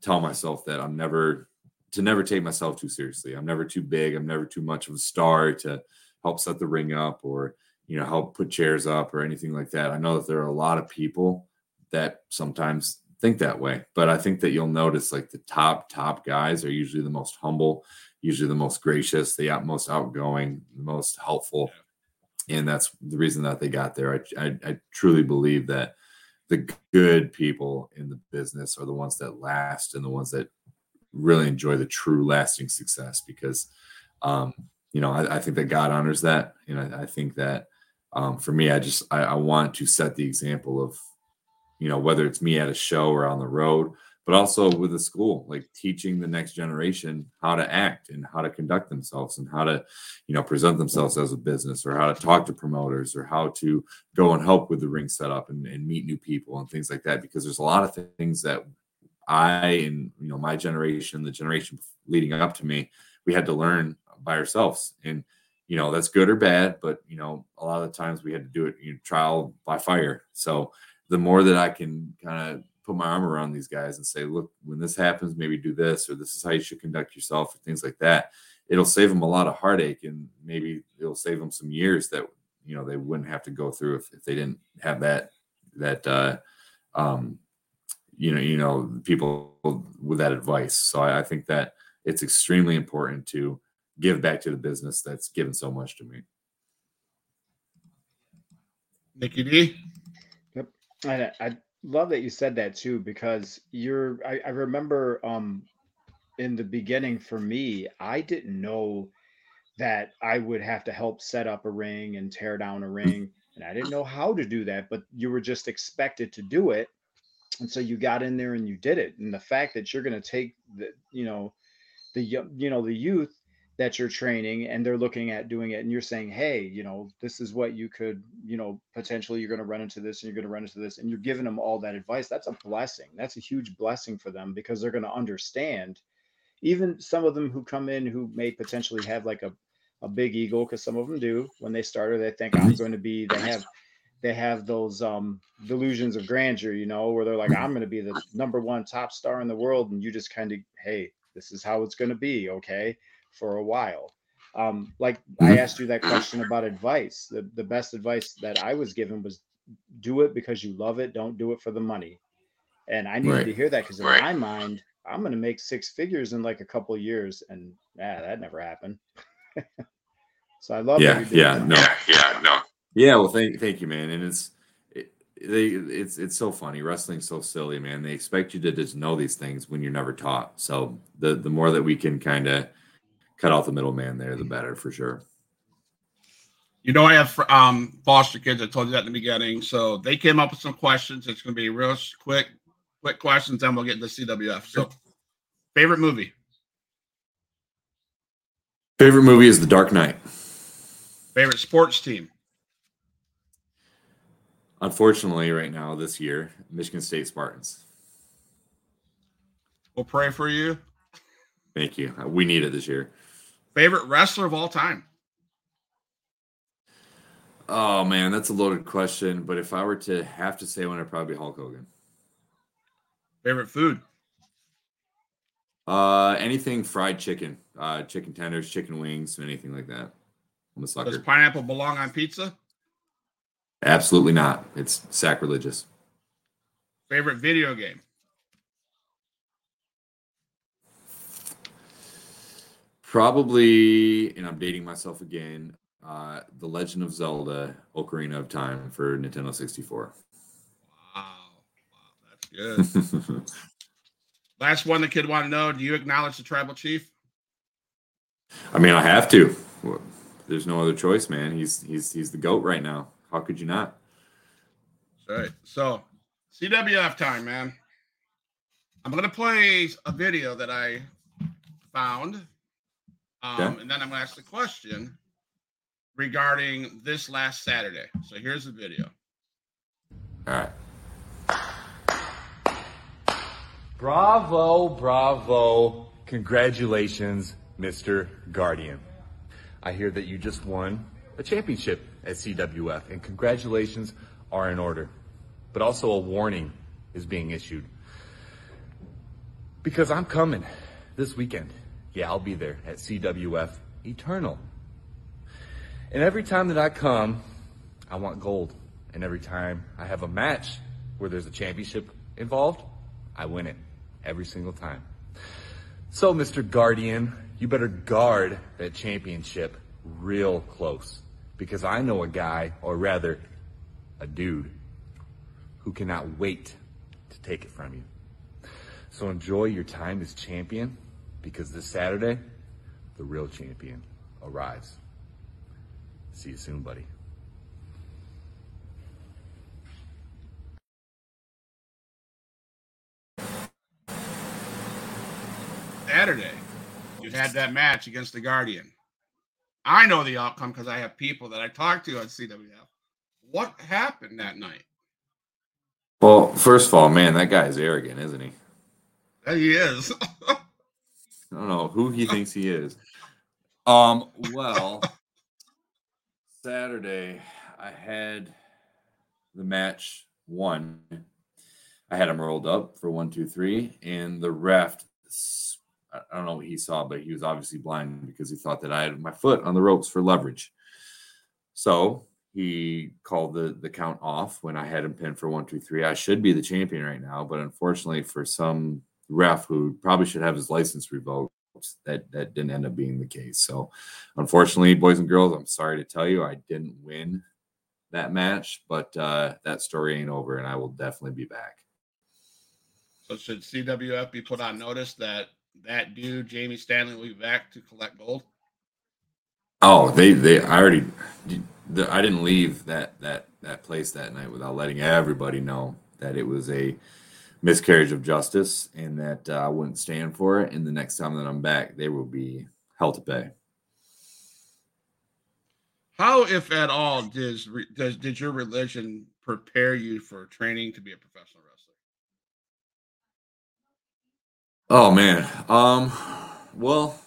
tell myself that I'm never to never take myself too seriously. I'm never too big. I'm never too much of a star to help set the ring up or you know help put chairs up or anything like that. I know that there are a lot of people that sometimes think that way. But I think that you'll notice like the top top guys are usually the most humble, usually the most gracious, the most outgoing, the most helpful, and that's the reason that they got there. I, I, I truly believe that the good people in the business are the ones that last and the ones that really enjoy the true lasting success because um, you know I, I, think that god honors that and i, I think that um, for me i just I, I, want to set the example of you know, whether it's me at a show or on the road, but also with the school, like teaching the next generation how to act and how to conduct themselves and how to, you know, present themselves as a business or how to talk to promoters or how to go and help with the ring setup and, and meet new people and things like that. Because there's a lot of things that I and you know my generation, the generation leading up to me, we had to learn by ourselves. And you know that's good or bad, but you know a lot of the times we had to do it you know, trial by fire. So the more that I can kind of put my arm around these guys and say, look, when this happens, maybe do this, or this is how you should conduct yourself, or things like that. It'll save them a lot of heartache, and maybe it'll save them some years that you know they wouldn't have to go through if, if they didn't have that that uh, um, you know you know people with that advice. So I, I think that it's extremely important to give back to the business that's given so much to me. Nikki D. Yep. I, I love that you said that too, because you're, I, I remember um, in the beginning for me, I didn't know that I would have to help set up a ring and tear down a ring. And I didn't know how to do that, but you were just expected to do it. And so you got in there and you did it. And the fact that you're going to take the, you know, the, you know, the youth that you're training and they're looking at doing it and you're saying hey you know this is what you could you know potentially you're going to run into this and you're going to run into this and you're giving them all that advice that's a blessing. That's a huge blessing for them because they're going to understand. Even some of them who come in who may potentially have like a, a big ego because some of them do. When they start or they think i'm going to be they have they have those um delusions of grandeur you know where they're like i'm going to be the number one top star in the world and you just kind of hey this is how it's going to be okay for a while. Um, like I mm-hmm. asked you that question about advice. The, the best advice that I was given was do it because you love it. Don't do it for the money. And I needed right. to hear that because in right. my mind, I'm going to make six figures in like a couple years. And yeah, that never happened. so I love yeah, yeah, that. no, yeah, yeah, no. Yeah. Well, thank, thank you, man. And it's, they it's it's so funny wrestling's so silly man they expect you to just know these things when you're never taught so the the more that we can kind of cut off the middleman there, the better for sure. You know, I have um, foster kids. I told you that in the beginning. So they came up with some questions. It's going to be real quick, quick questions, and we'll get into CWF. So, favorite movie? Favorite movie is The Dark Knight. Favorite sports team? Unfortunately, right now, this year, Michigan State Spartans. We'll pray for you. Thank you. We need it this year. Favorite wrestler of all time? Oh man, that's a loaded question. But if I were to have to say one, it'd probably be Hulk Hogan. Favorite food? Uh, anything fried chicken, uh, chicken tenders, chicken wings, anything like that. I'm a sucker. Does pineapple belong on pizza? Absolutely not. It's sacrilegious. Favorite video game? Probably, and I'm dating myself again. Uh, the Legend of Zelda: Ocarina of Time for Nintendo 64. Wow, wow, that's good. Last one the kid want to know: Do you acknowledge the tribal chief? I mean, I have to. There's no other choice, man. He's he's he's the goat right now. How could you not? All right. So, CWF time, man. I'm gonna play a video that I found um, okay. And then I'm going to ask the question regarding this last Saturday. So here's the video. All right. Bravo, bravo. Congratulations, Mr. Guardian. I hear that you just won a championship at CWF, and congratulations are in order. But also a warning is being issued. Because I'm coming this weekend. Yeah, I'll be there at CWF Eternal. And every time that I come, I want gold. And every time I have a match where there's a championship involved, I win it every single time. So, Mr. Guardian, you better guard that championship real close because I know a guy, or rather, a dude, who cannot wait to take it from you. So enjoy your time as champion because this Saturday, the real champion arrives. See you soon, buddy. Saturday, you had that match against the Guardian. I know the outcome because I have people that I talked to on CWF. What happened that night? Well, first of all, man, that guy is arrogant, isn't he? he is. I don't know who he thinks he is. Um, well, Saturday I had the match one. I had him rolled up for one, two, three, and the ref. I don't know what he saw, but he was obviously blind because he thought that I had my foot on the ropes for leverage. So he called the the count off when I had him pinned for one, two, three. I should be the champion right now, but unfortunately, for some ref who probably should have his license revoked, that that didn't end up being the case. So, unfortunately, boys and girls, I'm sorry to tell you, I didn't win that match, but uh, that story ain't over, and I will definitely be back. So, should CWF be put on notice that that dude Jamie Stanley will be back to collect gold? Oh, they they I already I didn't leave that that that place that night without letting everybody know that it was a miscarriage of justice and that uh, I wouldn't stand for it. And the next time that I'm back, they will be hell to pay. How, if at all, does does did your religion prepare you for training to be a professional wrestler? Oh man, um, well,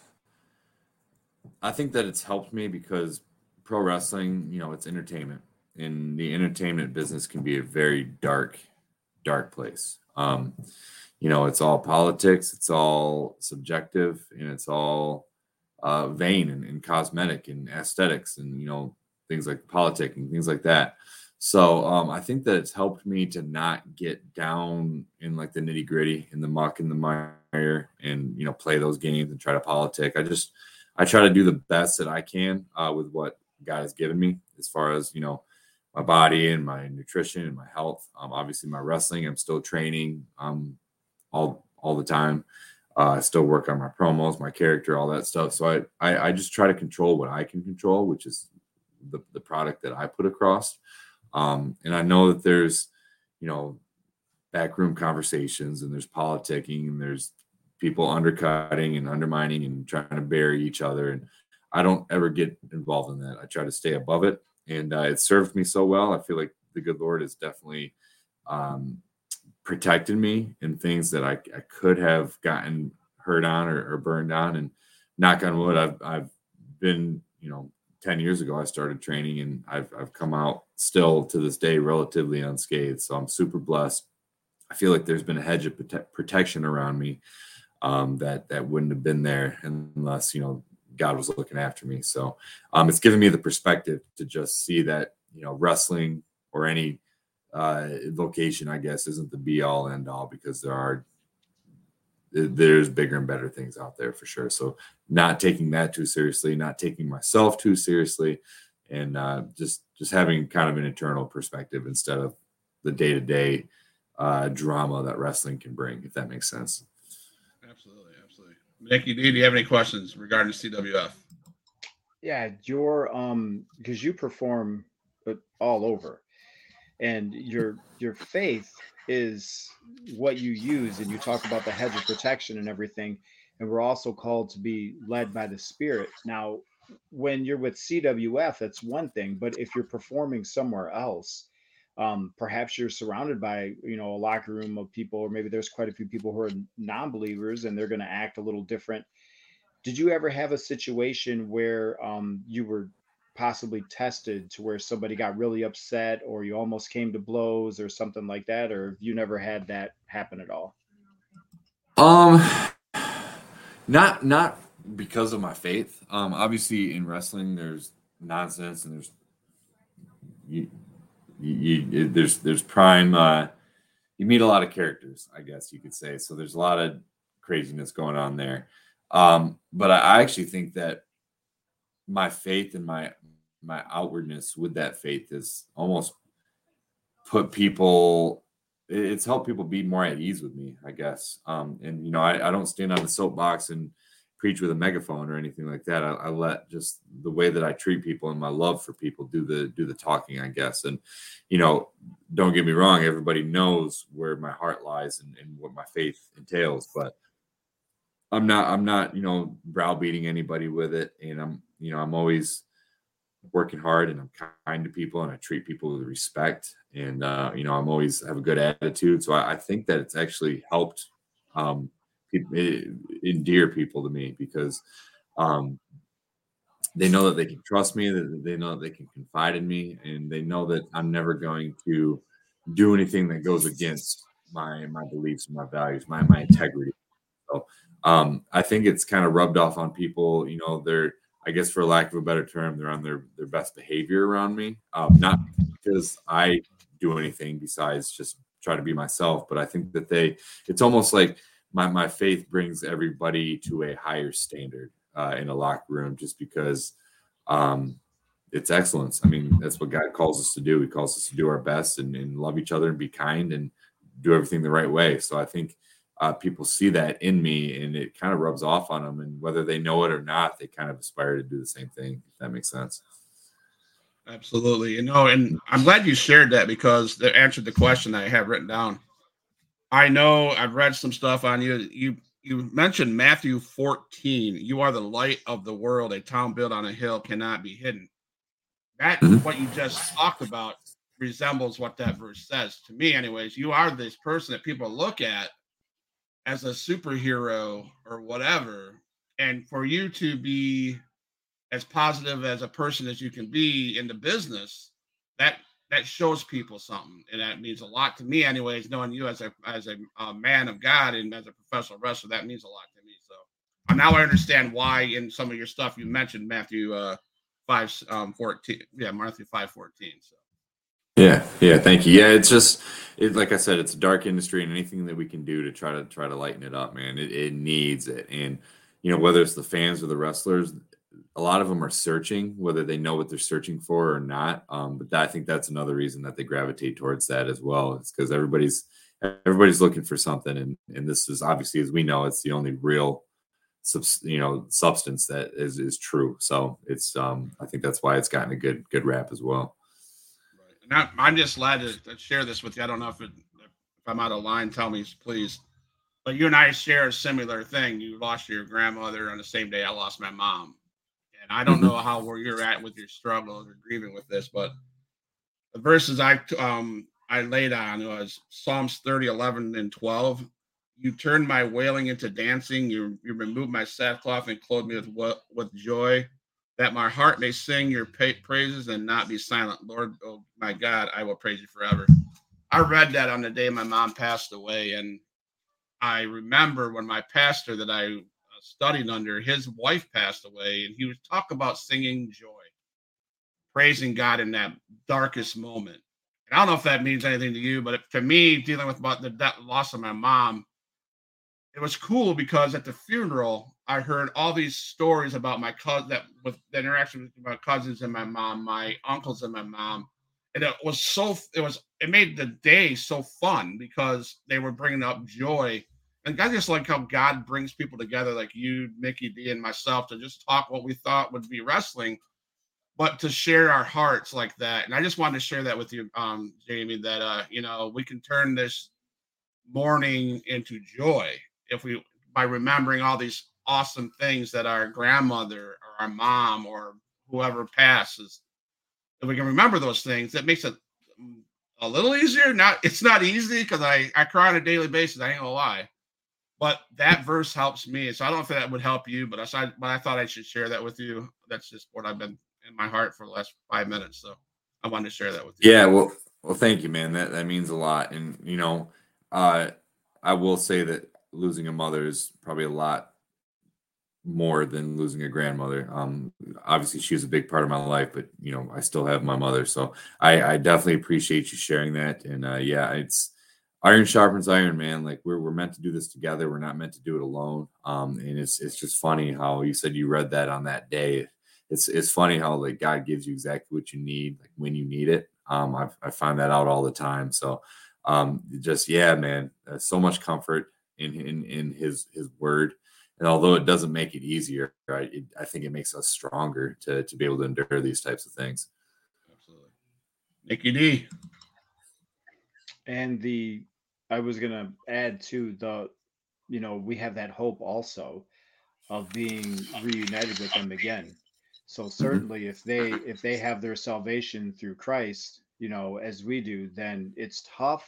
I think that it's helped me because pro wrestling, you know, it's entertainment, and the entertainment business can be a very dark, dark place. Um, you know, it's all politics, it's all subjective, and it's all uh, vain and, and cosmetic and aesthetics, and you know, things like politics and things like that. So um, I think that it's helped me to not get down in like the nitty gritty, in the muck, in the mire, and you know, play those games and try to politic. I just I try to do the best that I can uh, with what God has given me as far as, you know, my body and my nutrition and my health. Um, obviously, my wrestling, I'm still training um, all all the time. Uh, I still work on my promos, my character, all that stuff. So I, I, I just try to control what I can control, which is the, the product that I put across. Um, and I know that there's, you know, backroom conversations and there's politicking and there's people undercutting and undermining and trying to bury each other. And I don't ever get involved in that. I try to stay above it, and uh, it served me so well. I feel like the good Lord has definitely um, protected me in things that I, I could have gotten hurt on or, or, burned on. And knock on wood, I've I've been you know 10 years ago I started training and I've I've come out still to this day relatively unscathed. So I'm super blessed. I feel like there's been a hedge of prote- protection around me um, that that wouldn't have been there unless you know God was looking after me. So um, it's given me the perspective to just see that you know wrestling or any uh, vocation, I guess, isn't the be all end all because there are there's bigger and better things out there for sure. So not taking that too seriously, not taking myself too seriously, and uh, just just having kind of an internal perspective instead of the day to day drama that wrestling can bring, if that makes sense. Nikki D, do you have any questions regarding CWF? Yeah, your um, because you perform all over, and your your faith is what you use, and you talk about the hedge of protection and everything. And we're also called to be led by the Spirit. Now, when you're with CWF, that's one thing, but if you're performing somewhere else, um, perhaps you're surrounded by you know a locker room of people or maybe there's quite a few people who are non-believers and they're going to act a little different. Did you ever have a situation where um, you were possibly tested to where somebody got really upset or you almost came to blows or something like that or you never had that happen at all? Um not not because of my faith. Um obviously in wrestling there's nonsense and there's you, you, there's there's prime uh, you meet a lot of characters i guess you could say. So there's a lot of craziness going on there. Um, but I, I actually think that my faith and my my outwardness with that faith is almost put people it's helped people be more at ease with me i guess. Um, and you know I, I don't stand on the soapbox and preach with a megaphone or anything like that. I, I, let just the way that I treat people and my love for people do the do the talking, I guess. And you know, don't get me wrong, everybody knows where my heart lies and, and what my faith entails, but I'm not I'm not, you know, browbeating anybody with it. And I'm, you know, I'm always working hard and I'm kind to people and I treat people with respect. And uh, you know, I'm always have a good attitude. So I, I think that it's actually helped um endear people to me because um, they know that they can trust me, that they know that they can confide in me, and they know that I'm never going to do anything that goes against my my beliefs my values, my my integrity. So um, I think it's kind of rubbed off on people. You know, they're I guess for lack of a better term, they're on their their best behavior around me. Um, not because I do anything besides just try to be myself, but I think that they it's almost like my my faith brings everybody to a higher standard uh, in a locker room just because um, it's excellence. I mean, that's what God calls us to do. He calls us to do our best and, and love each other and be kind and do everything the right way. So I think uh, people see that in me and it kind of rubs off on them. And whether they know it or not, they kind of aspire to do the same thing, if that makes sense. Absolutely. You know, and I'm glad you shared that because that answered the question I have written down. I know I've read some stuff on you. You you mentioned Matthew 14. You are the light of the world. A town built on a hill cannot be hidden. That mm-hmm. what you just talked about resembles what that verse says to me, anyways. You are this person that people look at as a superhero or whatever. And for you to be as positive as a person as you can be in the business, that that shows people something, and that means a lot to me, anyways. Knowing you as a as a, a man of God and as a professional wrestler, that means a lot to me. So now I understand why in some of your stuff you mentioned Matthew uh, five um, fourteen, yeah, Matthew five fourteen. So. Yeah, yeah, thank you. Yeah, it's just it, like I said, it's a dark industry, and anything that we can do to try to try to lighten it up, man, it, it needs it. And you know, whether it's the fans or the wrestlers, a lot of them are searching, whether they know what they're searching for or not. Um, but that, I think that's another reason that they gravitate towards that as well. It's because everybody's everybody's looking for something, and and this is obviously, as we know, it's the only real, you know, substance that is is true. So it's um, I think that's why it's gotten a good good rap as well. Right. I'm just glad to share this with you. I don't know if it, if I'm out of line. Tell me, please. But you and I share a similar thing. You lost your grandmother on the same day I lost my mom I don't mm-hmm. know how where you're at with your struggles or grieving with this, but the verses I um I laid on was Psalms 30, 11, and 12. You turned my wailing into dancing. You you removed my sackcloth and clothed me with with joy, that my heart may sing your praises and not be silent. Lord, oh my God, I will praise you forever. I read that on the day my mom passed away, and I remember when my pastor that I studied under, his wife passed away, and he would talk about singing joy, praising God in that darkest moment. And I don't know if that means anything to you, but to me, dealing with about the death, loss of my mom, it was cool because at the funeral, I heard all these stories about my cousin that with the interaction with my cousins and my mom, my uncles and my mom. And it was so, it was, it made the day so fun because they were bringing up joy I just like how God brings people together, like you, Nikki D, and myself, to just talk what we thought would be wrestling, but to share our hearts like that. And I just wanted to share that with you, um, Jamie, that uh, you know, we can turn this mourning into joy if we by remembering all these awesome things that our grandmother or our mom or whoever passes. If we can remember those things, that makes it a little easier. Not it's not easy because I I cry on a daily basis. I ain't gonna lie but that verse helps me. So I don't know if that would help you, but I, but I thought I should share that with you. That's just what I've been in my heart for the last five minutes. So I wanted to share that with you. Yeah. Well, well, thank you, man. That, that means a lot. And, you know, uh, I will say that losing a mother is probably a lot more than losing a grandmother. Um, obviously she was a big part of my life, but you know, I still have my mother. So I, I definitely appreciate you sharing that. And, uh, yeah, it's, iron sharpens iron, man. Like we're we're meant to do this together. We're not meant to do it alone. Um, and it's it's just funny how you said you read that on that day. It's it's funny how like God gives you exactly what you need, like when you need it. Um, I I find that out all the time. So, um, just yeah, man, uh, so much comfort in in in His His Word. And although it doesn't make it easier, right, it, I think it makes us stronger to to be able to endure these types of things. Absolutely, Nikki D. And the I was gonna add to the, you know, we have that hope also of being reunited with them again. So mm-hmm. certainly, if they if they have their salvation through Christ, you know, as we do, then it's tough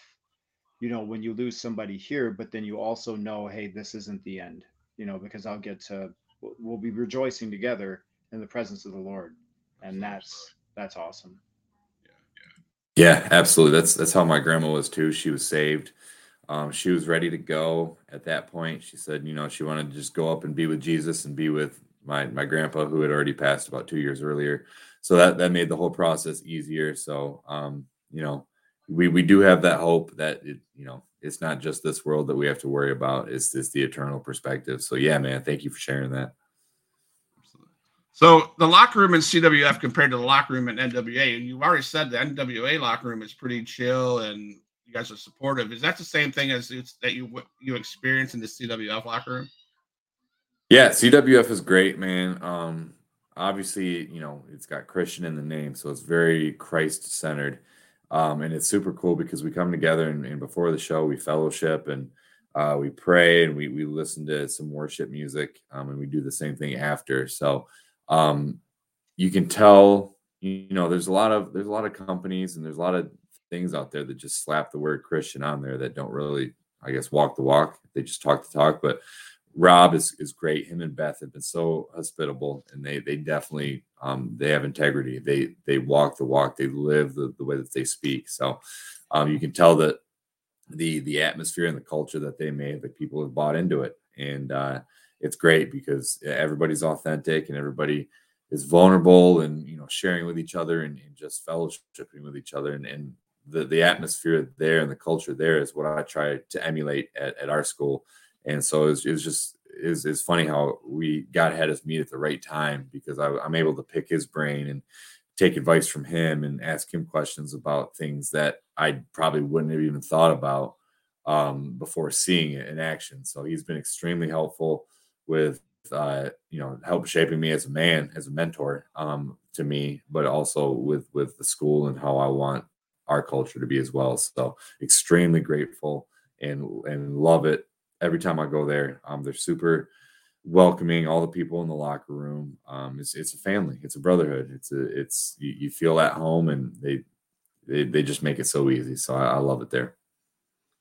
you know, when you lose somebody here, but then you also know, hey, this isn't the end, you know, because I'll get to, we'll be rejoicing together in the presence of the Lord. And that's, that's awesome. Yeah, absolutely. That's that's how my grandma was too. She was saved. Um, she was ready to go at that point. She said, you know, she wanted to just go up and be with Jesus and be with my my grandpa who had already passed about two years earlier. So that that made the whole process easier. So um, you know, we we do have that hope that it, you know, it's not just this world that we have to worry about. It's it's the eternal perspective. So yeah, man, thank you for sharing that. So the locker room in CWF compared to the locker room in NWA, and you've already said the NWA locker room is pretty chill and you guys are supportive. Is that the same thing as it's that you you experience in the CWF locker room? Yeah, CWF is great, man. Um, obviously, you know, it's got Christian in the name, so it's very Christ centered. Um, and it's super cool because we come together and, and before the show we fellowship and uh, we pray and we we listen to some worship music um, and we do the same thing after. So um, you can tell, you know, there's a lot of there's a lot of companies and there's a lot of things out there that just slap the word Christian on there that don't really, I guess, walk the walk. They just talk the talk. But Rob is is great. Him and Beth have been so hospitable, and they they definitely um, they have integrity. They they walk the walk. They live the, the way that they speak. So um, you can tell that the the atmosphere and the culture that they made, that people have bought into it, and uh, it's great because everybody's authentic and everybody is vulnerable and you know sharing with each other and, and just fellowshipping with each other and, and the the atmosphere there and the culture there is what I try to emulate at, at our school. And so it's it just is it's funny how we God had us meet at the right time because I, I'm able to pick his brain and take advice from him and ask him questions about things that I probably wouldn't have even thought about um, before seeing it in action. So he's been extremely helpful with uh, you know help shaping me as a man, as a mentor um, to me, but also with with the school and how I want our culture to be as well. So extremely grateful and and love it every time I go there. Um, they're super welcoming. All the people in the locker room. Um, it's it's a family. It's a brotherhood. It's a it's you, you feel at home, and they they they just make it so easy. So I, I love it there.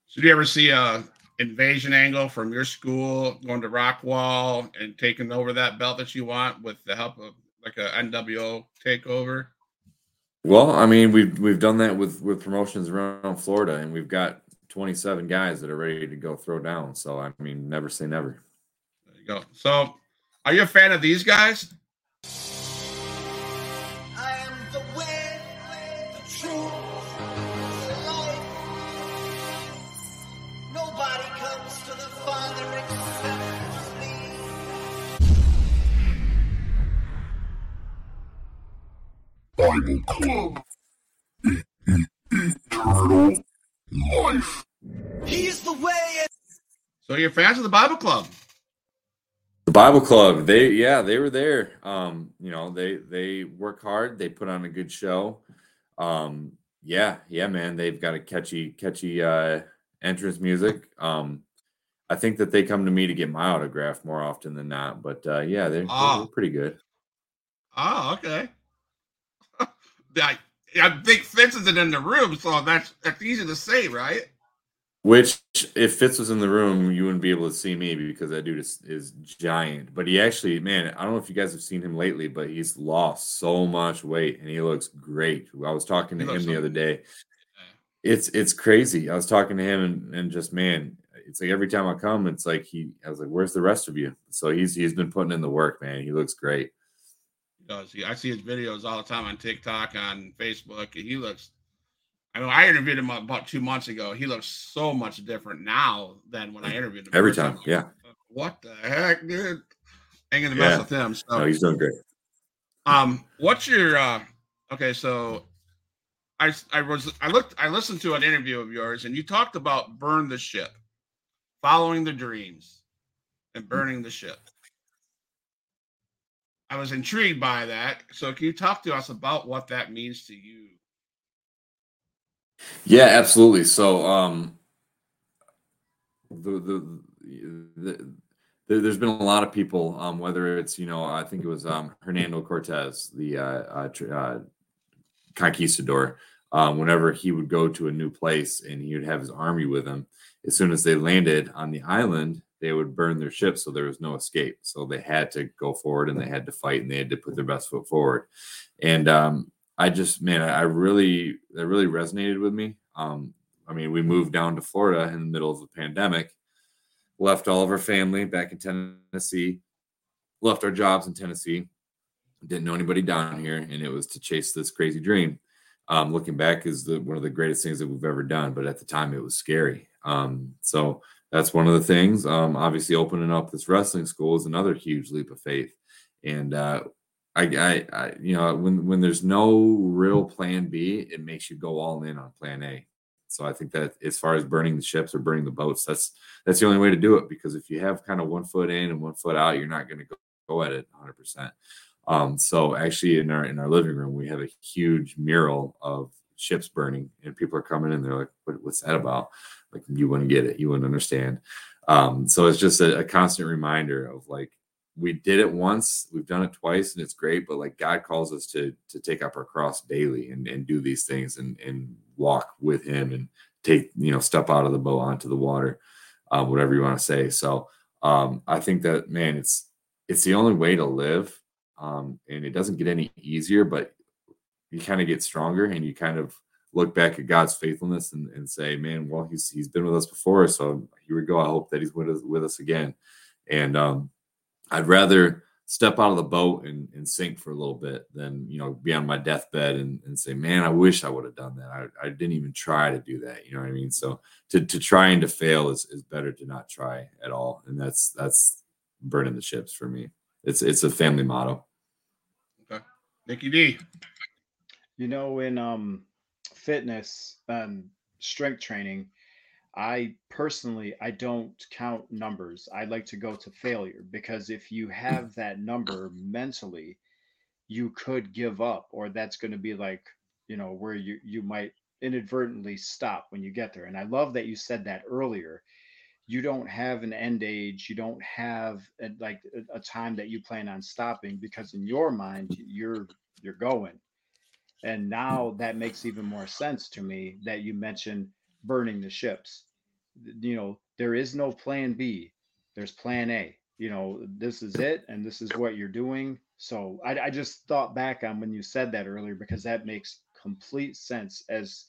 So do you ever see a invasion angle from your school going to Rockwall and taking over that belt that you want with the help of like a NWO takeover? Well, I mean, we've we've done that with with promotions around Florida, and we've got 27 guys that are ready to go throw down. So I mean, never say never. There you go. So, are you a fan of these guys? Bible Club. Eternal life. He's the way. So you're fans of the Bible Club? The Bible Club, they yeah, they were there. Um, you know, they they work hard. They put on a good show. Um, yeah, yeah, man, they've got a catchy, catchy uh, entrance music. Um, I think that they come to me to get my autograph more often than not. But uh, yeah, they're, oh. they're pretty good. Oh, okay. I, I think Fitz isn't in the room, so that's that's easy to say, right? Which, if Fitz was in the room, you wouldn't be able to see me because that dude is, is giant. But he actually, man, I don't know if you guys have seen him lately, but he's lost so much weight and he looks great. I was talking to him the other day. It's it's crazy. I was talking to him and, and just man, it's like every time I come, it's like he I was like, Where's the rest of you? So he's he's been putting in the work, man. He looks great does. He, I see his videos all the time on TikTok, on Facebook. He looks. I mean, I interviewed him about two months ago. He looks so much different now than when I interviewed him. Every time, yeah. What the heck, dude? Ain't gonna mess yeah. with him. So no, he's doing great. Um, what's your uh? Okay, so I I was I looked I listened to an interview of yours, and you talked about burn the ship, following the dreams, and burning the ship. I was intrigued by that. So can you talk to us about what that means to you? Yeah, absolutely. So um the the, the, the there's been a lot of people, um, whether it's you know, I think it was um, Hernando Cortez, the uh, uh, uh, conquistador, um, whenever he would go to a new place and he would have his army with him, as soon as they landed on the island, they would burn their ship, so there was no escape. So they had to go forward and they had to fight and they had to put their best foot forward. And um, I just, man, I really, that really resonated with me. Um, I mean, we moved down to Florida in the middle of the pandemic, left all of our family back in Tennessee, left our jobs in Tennessee, didn't know anybody down here, and it was to chase this crazy dream. Um, looking back is the one of the greatest things that we've ever done, but at the time it was scary. Um, so that's one of the things. Um, obviously, opening up this wrestling school is another huge leap of faith, and uh, I, I, I, you know, when when there's no real plan B, it makes you go all in on plan A. So I think that as far as burning the ships or burning the boats, that's that's the only way to do it. Because if you have kind of one foot in and one foot out, you're not going to go, at it 100. percent um, so actually, in our in our living room, we have a huge mural of ships burning, and people are coming in. They're like, what, "What's that about?" Like, you wouldn't get it, you wouldn't understand. Um, so it's just a, a constant reminder of like we did it once, we've done it twice, and it's great. But like God calls us to to take up our cross daily and and do these things and and walk with Him and take you know step out of the boat onto the water, um, whatever you want to say. So um, I think that man, it's it's the only way to live um, and it doesn't get any easier, but you kind of get stronger and you kind of look back at God's faithfulness and, and say, man, well, he's, he's been with us before. So here we go. I hope that he's with us, with us again. And um, I'd rather step out of the boat and, and sink for a little bit than, you know, be on my deathbed and, and say, man, I wish I would have done that. I, I didn't even try to do that. You know what I mean? So to, to try and to fail is, is better to not try at all. And that's, that's burning the ships for me. It's, it's a family motto. Okay. Nikki D. You know, in um, fitness and strength training, I personally I don't count numbers. I like to go to failure because if you have mm. that number mentally, you could give up, or that's going to be like you know where you you might inadvertently stop when you get there. And I love that you said that earlier you don't have an end age you don't have a, like a, a, time that you plan on stopping because in your mind you're you're going and now that makes even more sense to me that you mentioned burning the ships you know there is no plan b there's plan a you know this is it and this is what you're doing so I, I just thought back on when you said that earlier because that makes complete sense as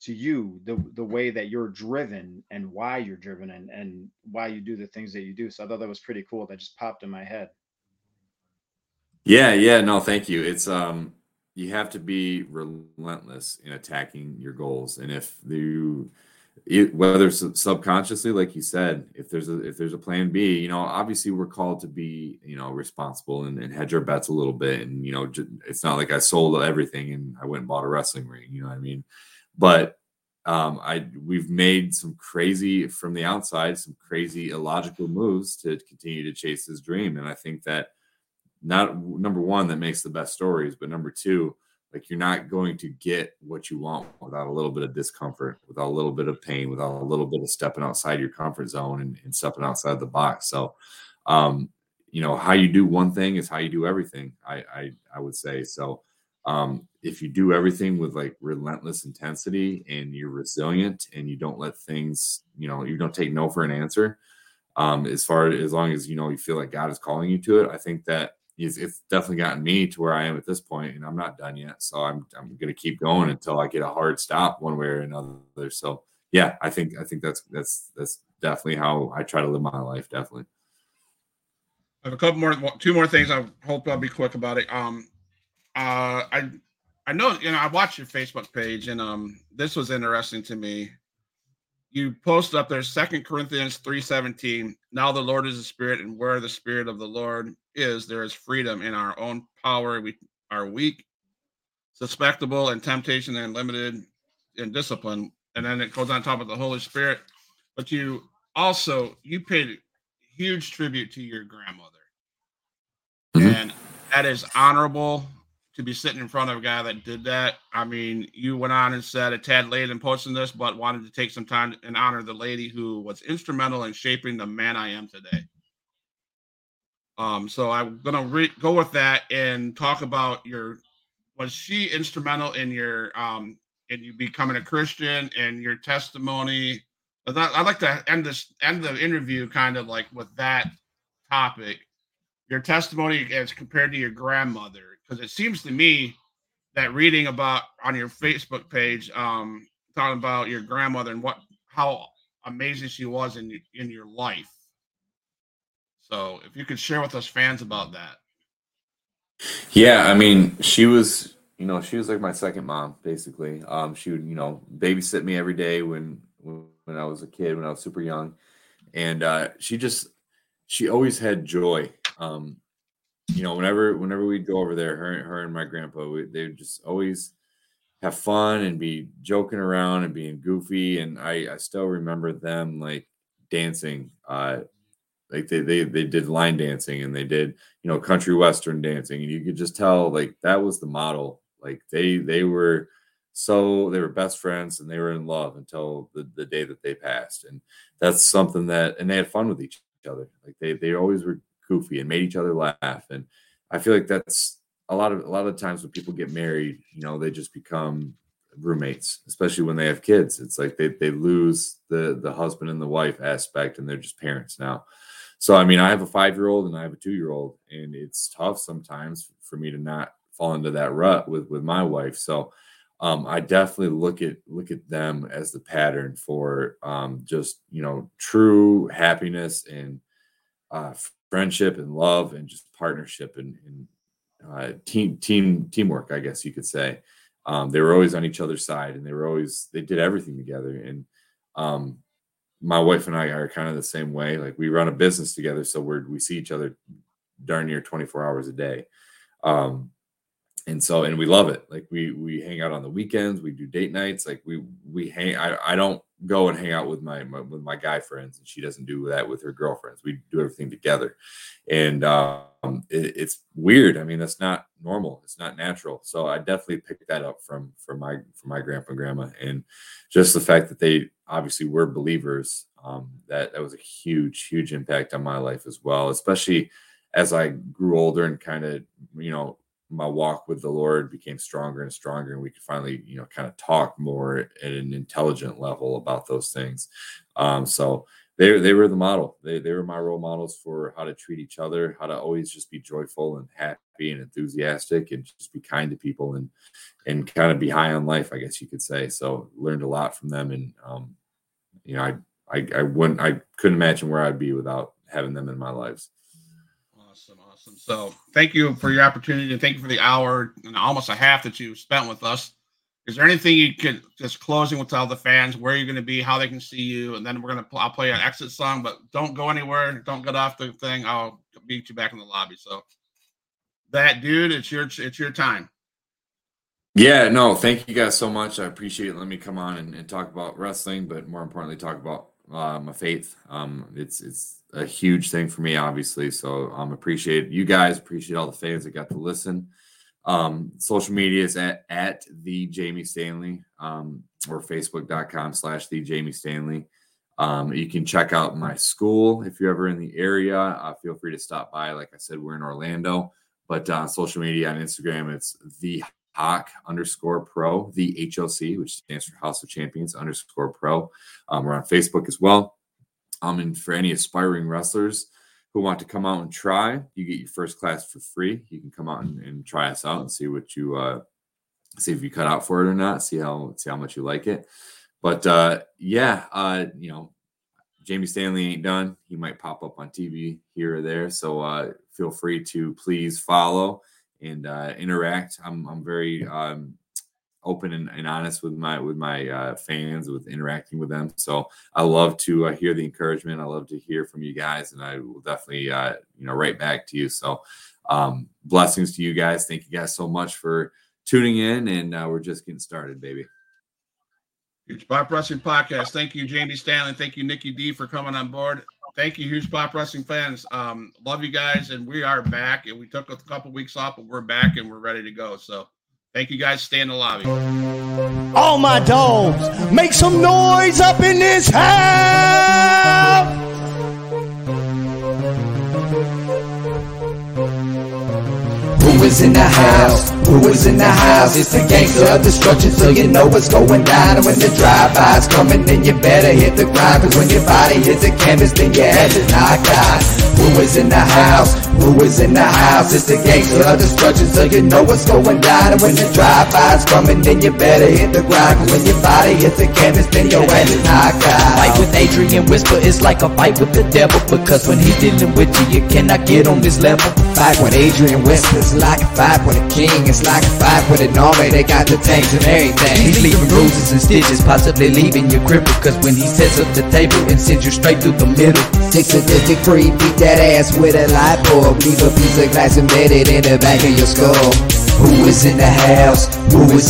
to you the the way that you're driven and why you're driven and and why you do the things that you do. So I thought that was pretty cool. That just popped in my head. Yeah, yeah, no, thank you. It's um you have to be relentless in attacking your goals. And if you it, whether subconsciously like you said if there's a if there's a plan b you know obviously we're called to be you know responsible and, and hedge our bets a little bit. And you know it's not like i sold everything and i went and bought a wrestling ring you know what i mean? But um, I we've made some crazy from the outside, some crazy illogical moves to continue to chase his dream, and I think that not number one that makes the best stories, but number two, like you're not going to get what you want without a little bit of discomfort, without a little bit of pain, without a little bit of stepping outside your comfort zone and, and stepping outside the box. So, um, you know, how you do one thing is how you do everything. I I, I would say so um, if you do everything with like relentless intensity and you're resilient and you don't let things, you know, you don't take no for an answer. Um, as far as long as you know you feel like God is calling you to it, I think that it's, it's definitely gotten me to where I am at this point, and I'm not done yet. So I'm I'm going to keep going until I get a hard stop one way or another. So yeah, I think I think that's that's that's definitely how I try to live my life. Definitely. I have a couple more, two more things. I hope I'll be quick about it. Um, uh, I I know you know I watched your Facebook page and um this was interesting to me. You post up there Second Corinthians three seventeen. Now the Lord is the Spirit, and where the Spirit of the Lord is, there is freedom. In our own power, we are weak, suspectable, and temptation, and limited in discipline. And then it goes on top of the Holy Spirit. But you also you paid huge tribute to your grandmother, mm-hmm. and that is honorable to be sitting in front of a guy that did that. I mean, you went on and said a tad late in posting this, but wanted to take some time and honor the lady who was instrumental in shaping the man I am today. Um, so I'm gonna re- go with that and talk about your. Was she instrumental in your um and you becoming a Christian and your testimony. I'd like to end this end the interview kind of like with that topic. Your testimony as compared to your grandmother, because it seems to me that reading about on your Facebook page, um, talking about your grandmother and what how amazing she was in in your life. So, if you could share with us fans about that. Yeah, I mean, she was, you know, she was like my second mom, basically. Um, she would, you know, babysit me every day when when I was a kid, when I was super young, and uh, she just, she always had joy. Um, you know, whenever whenever we'd go over there, her her and my grandpa, we, they just always have fun and be joking around and being goofy. And I I still remember them like dancing. Uh, like they they they did line dancing and they did you know country western dancing and you could just tell like that was the model like they they were so they were best friends and they were in love until the, the day that they passed and that's something that and they had fun with each other like they they always were goofy and made each other laugh. And i feel like that's a lot of a lot of times when people get married you know they just become roommates especially when they have kids. It's like they, they lose the the husband and the wife aspect and they're just parents now. So I mean, I have a five year old and I have a two year old, and it's tough sometimes for me to not fall into that rut with with my wife. So um, I definitely look at look at them as the pattern for um, just you know true happiness and uh, friendship and love and just partnership and, and uh, team team teamwork. I guess you could say um, they were always on each other's side and they were always they did everything together and um, my wife and I are kind of the same way. Like we run a business together, so we're we see each other darn near 24 hours a day. Um, and so and we love it. Like we we hang out on the weekends, we do date nights, like we we hang I, I don't go and hang out with my, my, with my guy friends and she doesn't do that with her girlfriends. We do everything together. And um, it, it's weird. I mean that's not normal. It's not natural. So i definitely picked that up from from my from my grandpa and grandma. And just the fact that they obviously were believers um, that that was a huge huge impact on my life as well especially as i grew older and kind of you know my walk with the Lord became stronger and stronger, and we could finally, you know, kind of talk more at an intelligent level about those things. Um, so they they were the model. They they were my role models for how to treat each other, how to always just be joyful and happy and enthusiastic, and just be kind to people and and kind of be high on life, I guess you could say. So learned a lot from them, and um, you know, I I I wouldn't I couldn't imagine where I'd be without having them in my lives. Awesome. So thank you for your opportunity and thank you for the hour and almost a half that you spent with us. Is there anything you could just closing with tell the fans where you're going to be, how they can see you, and then we're going to I'll play an exit song, but don't go anywhere. Don't get off the thing. I'll beat you back in the lobby. So that dude, it's your it's your time. Yeah, no, thank you guys so much. I appreciate it. Let me come on and, and talk about wrestling, but more importantly, talk about uh, my faith. Um, it's it's a huge thing for me, obviously. So um, appreciate you guys, appreciate all the fans that got to listen. Um, social media is at at the Jamie Stanley um, or Facebook.com slash the Jamie Stanley. Um, you can check out my school if you're ever in the area. Uh, feel free to stop by. Like I said, we're in Orlando, but uh, social media on Instagram, it's the HOC underscore pro, the HOC, which stands for House of Champions underscore pro. Um, we're on Facebook as well. Um, and for any aspiring wrestlers who want to come out and try, you get your first class for free. You can come out and, and try us out and see what you uh, see if you cut out for it or not. See how see how much you like it. But uh, yeah, uh, you know, Jamie Stanley ain't done. He might pop up on TV here or there. So uh, feel free to please follow and uh, interact. I'm I'm very um, open and, and, honest with my with my uh, fans with interacting with them. So i love to uh, hear the encouragement. I love to hear from you guys and i will definitely uh, you know write back to you. So um, blessings to you guys. Thank you guys so much for tuning in and uh, we're just getting started baby. Huge pop wrestling podcast. Thank you jamie stanley. Thank you nikki d for coming on board. Thank you huge pop wrestling fans. Um, love you guys and we are back and we took a couple weeks off but we're back and we're ready to go. So Thank you guys. Stay in the lobby. All my dogs, make some noise up in this house. Who is in the house? Who is in the house? It's the gangster of destruction, so you know what's going down. And when the drive-by's coming, then you better hit the grind. Cause when your body hits the canvas, then your head is knocked out. Who is in the house? Who is in the house? It's the gangster of destruction, so you know what's going down. And when the drive-by's coming, then you better hit the ground. Cause when your body hits the canvas, then your head is knocked out. Fight with Adrian Whisper is like a fight with the devil. Because when he's dealing with you, you cannot get on this level. Fight with Adrian Whisper is like a fight with a king. It's like a fight with an army. They got the tanks and everything. He's leaving bruises and stitches, possibly leaving you crippled. Cause when he sets up the table and sends you straight through the middle. Six sadistic free, beat that ass with a light bulb. Leave a piece of glass embedded in the back of your skull. Who is in the house? Who is in